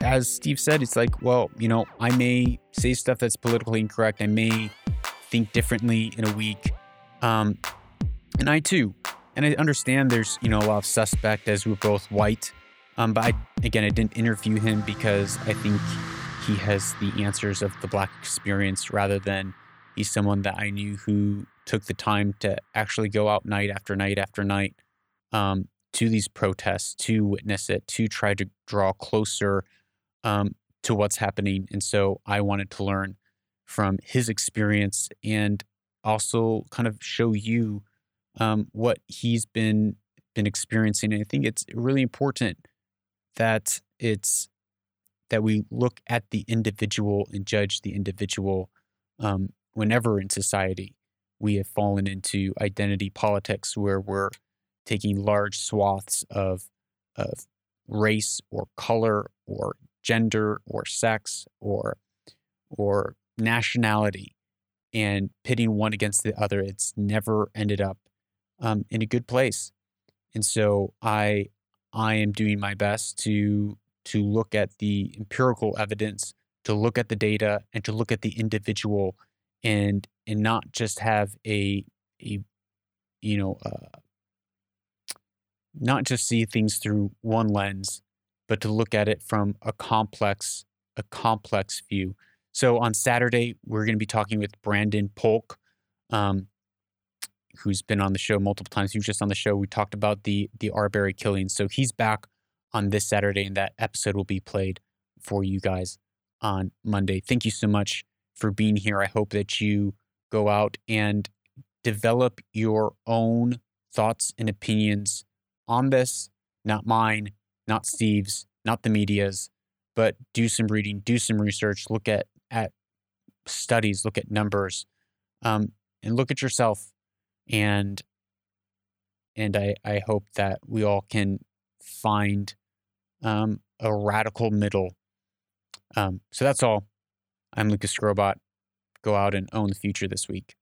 as Steve said, it's like, well, you know, I may say stuff that's politically incorrect. I may think differently in a week. Um, and I too. And I understand there's, you know, a lot of suspect as we're both white. Um, but I, again, I didn't interview him because I think he has the answers of the black experience rather than he's someone that I knew who took the time to actually go out night after night after night um, to these protests, to witness it, to try to draw closer um, to what's happening. And so I wanted to learn from his experience and also kind of show you um, what he's been been experiencing. And I think it's really important that it's that we look at the individual and judge the individual um, whenever in society we have fallen into identity politics where we're taking large swaths of of race or color or gender or sex or or nationality and pitting one against the other. It's never ended up um, in a good place. And so i i am doing my best to to look at the empirical evidence to look at the data and to look at the individual and and not just have a a you know uh, not just see things through one lens but to look at it from a complex a complex view. So on saturday we're going to be talking with brandon polk um, who's been on the show multiple times. He was just on the show. We talked about the the arbery killing. So he's back on this saturday and that episode will be played for you guys on monday. Thank you so much for being here. I hope that you go out and develop your own thoughts and opinions on this, not mine, not Steve's, not the media's, but do some reading, do some research, look at at studies, look at numbers, um, and look at yourself. And and I, I hope that we all can find um, a radical middle. Um, so that's all. I'm Lucas Skrobot. Go out and own the future this week.